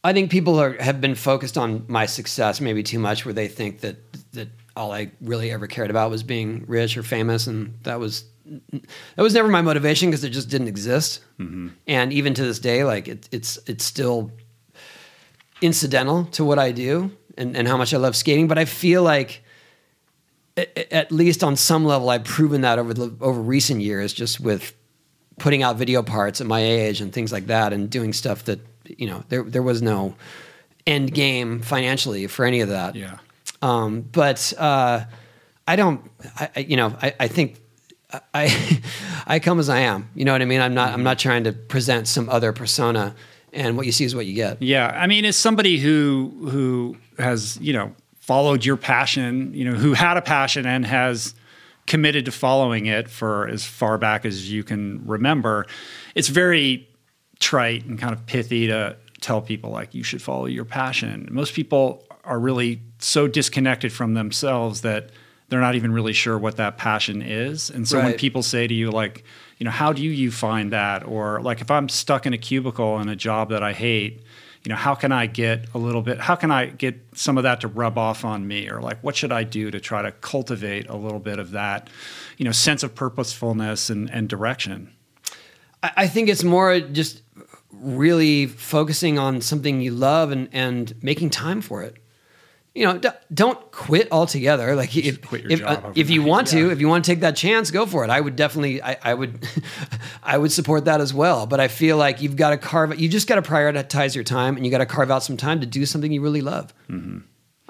I think people are have been focused on my success maybe too much, where they think that that all I really ever cared about was being rich or famous, and that was that was never my motivation because it just didn't exist. Mm-hmm. And even to this day, like it, it's it's still incidental to what I do and, and how much I love skating. But I feel like at least on some level, I've proven that over the over recent years, just with putting out video parts at my age and things like that, and doing stuff that you know there there was no end game financially for any of that. Yeah. Um, but uh, I don't, I, I, you know, I, I think I I come as I am. You know what I mean? I'm not I'm not trying to present some other persona, and what you see is what you get. Yeah, I mean, as somebody who who has you know followed your passion, you know, who had a passion and has committed to following it for as far back as you can remember, it's very trite and kind of pithy to tell people like you should follow your passion. Most people are really so disconnected from themselves that they're not even really sure what that passion is. And so when people say to you like, you know, how do you find that or like if I'm stuck in a cubicle in a job that I hate, you know, how can I get a little bit how can I get some of that to rub off on me or like what should I do to try to cultivate a little bit of that, you know, sense of purposefulness and, and direction? I, think it's more just really focusing on something you love and and making time for it. You know, d- don't quit altogether. Like if if, uh, if you want to, if you want to take that chance, go for it. I would definitely, I, I would, I would support that as well. But I feel like you've got to carve, you just got to prioritize your time, and you got to carve out some time to do something you really love. Mm-hmm.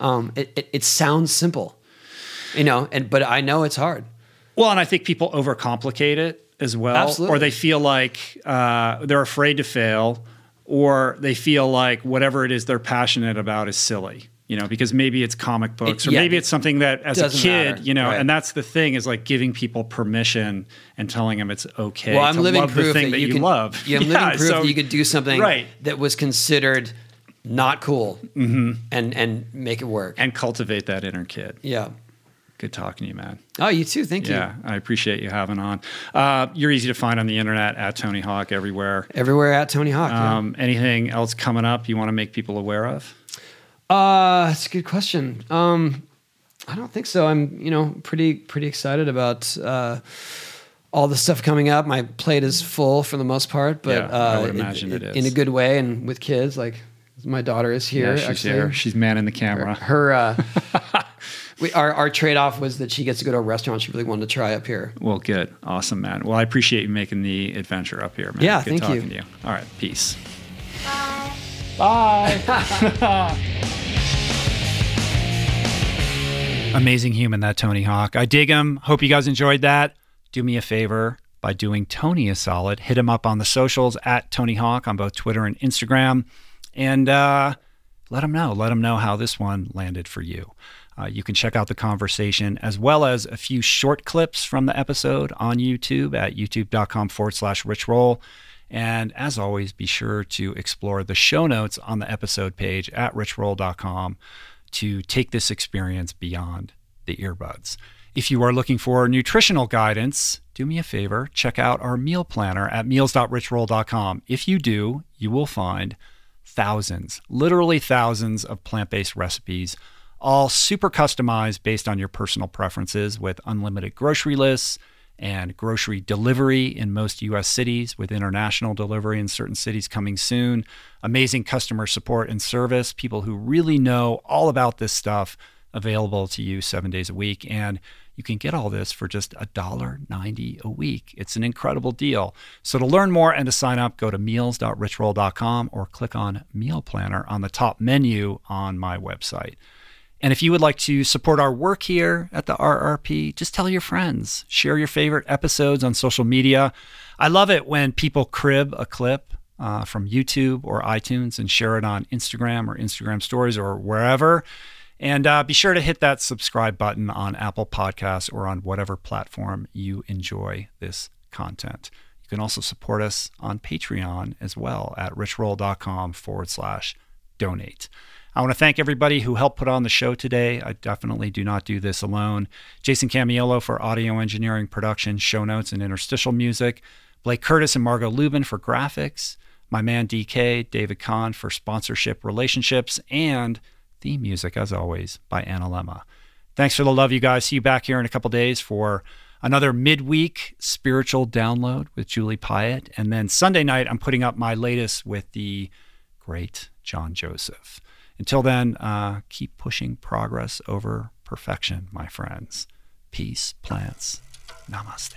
Um, it, it it sounds simple, you know, and but I know it's hard. Well, and I think people overcomplicate it as well, Absolutely. or they feel like uh, they're afraid to fail, or they feel like whatever it is they're passionate about is silly. You know, because maybe it's comic books, or yeah, maybe it's something that, as a kid, matter. you know, Right. and that's the thing is like giving people permission and telling them it's okay. Well, I'm to living love proof the thing that, that, you, can love. Yeah, I'm Yeah, living proof so- that you could do something Right. that was considered not cool, and and make it work. and cultivate that inner kid. yeah. Good talking to you, man. Oh, you too. Thank you. Yeah, I appreciate you having on. Uh, you're easy to find on the internet at Tony Hawk everywhere. Everywhere at Tony Hawk. yeah. Um, anything else coming up you want to make people aware of? Uh, that's a good question. Um, I don't think so. I'm, you know, pretty pretty excited about uh, all the stuff coming up. My plate is full for the most part, but Yeah, I uh, would imagine it it- is. in a good way and with kids. Like my daughter is here. yeah, she's actually. here. She's manning the camera. Her, uh, we, our our trade off was that she gets to go to a restaurant she really wanted to try up here. Well, good. Awesome, man. Well, I appreciate you making the adventure up here, man. Yeah, good thank you. talking to you. All right, peace. Bye. Bye. Amazing human, that Tony Hawk. I dig him. Hope you guys enjoyed that. Do me a favor by doing Tony a solid. Hit him up on the socials at Tony Hawk on both Twitter and Instagram. And uh, let him know. Let him know how this one landed for you. Uh, you can check out the conversation as well as a few short clips from the episode on YouTube at youtube.com forward slash rich roll. And as always, be sure to explore the show notes on the episode page at richroll.com to take this experience beyond the earbuds. If you are looking for nutritional guidance, do me a favor, check out our meal planner at meals.richroll.com. If you do, you will find thousands, literally thousands of plant based recipes, all super customized based on your personal preferences with unlimited grocery lists and grocery delivery in most US cities, with international delivery in certain cities coming soon. Amazing customer support and service, people who really know all about this stuff available to you seven days a week. And you can get all this for just $1.90 a week. It's an incredible deal. So to learn more and to sign up, go to meals.richroll.com or click on Meal Planner on the top menu on my website. And if you would like to support our work here at the RRP, just tell your friends, share your favorite episodes on social media. I love it when people crib a clip uh, from YouTube or iTunes and share it on Instagram or Instagram stories or wherever. And uh, be sure to hit that subscribe button on Apple Podcasts or on whatever platform you enjoy this content. You can also support us on Patreon as well at richroll.com forward slash donate. I want to thank everybody who helped put on the show today. I definitely do not do this alone. Jason Camiolo for audio engineering, production, show notes, and interstitial music. Blake Curtis and Margot Lubin for graphics. My man DK, David Kahn for sponsorship relationships. And theme music, as always, by Analemma. Thanks for the love, you guys. See you back here in a couple days for another midweek spiritual download with Julie Piatt. And then Sunday night, I'm putting up my latest with the great John Joseph. Until then, uh, keep pushing progress over perfection, my friends. Peace, plants. Namaste.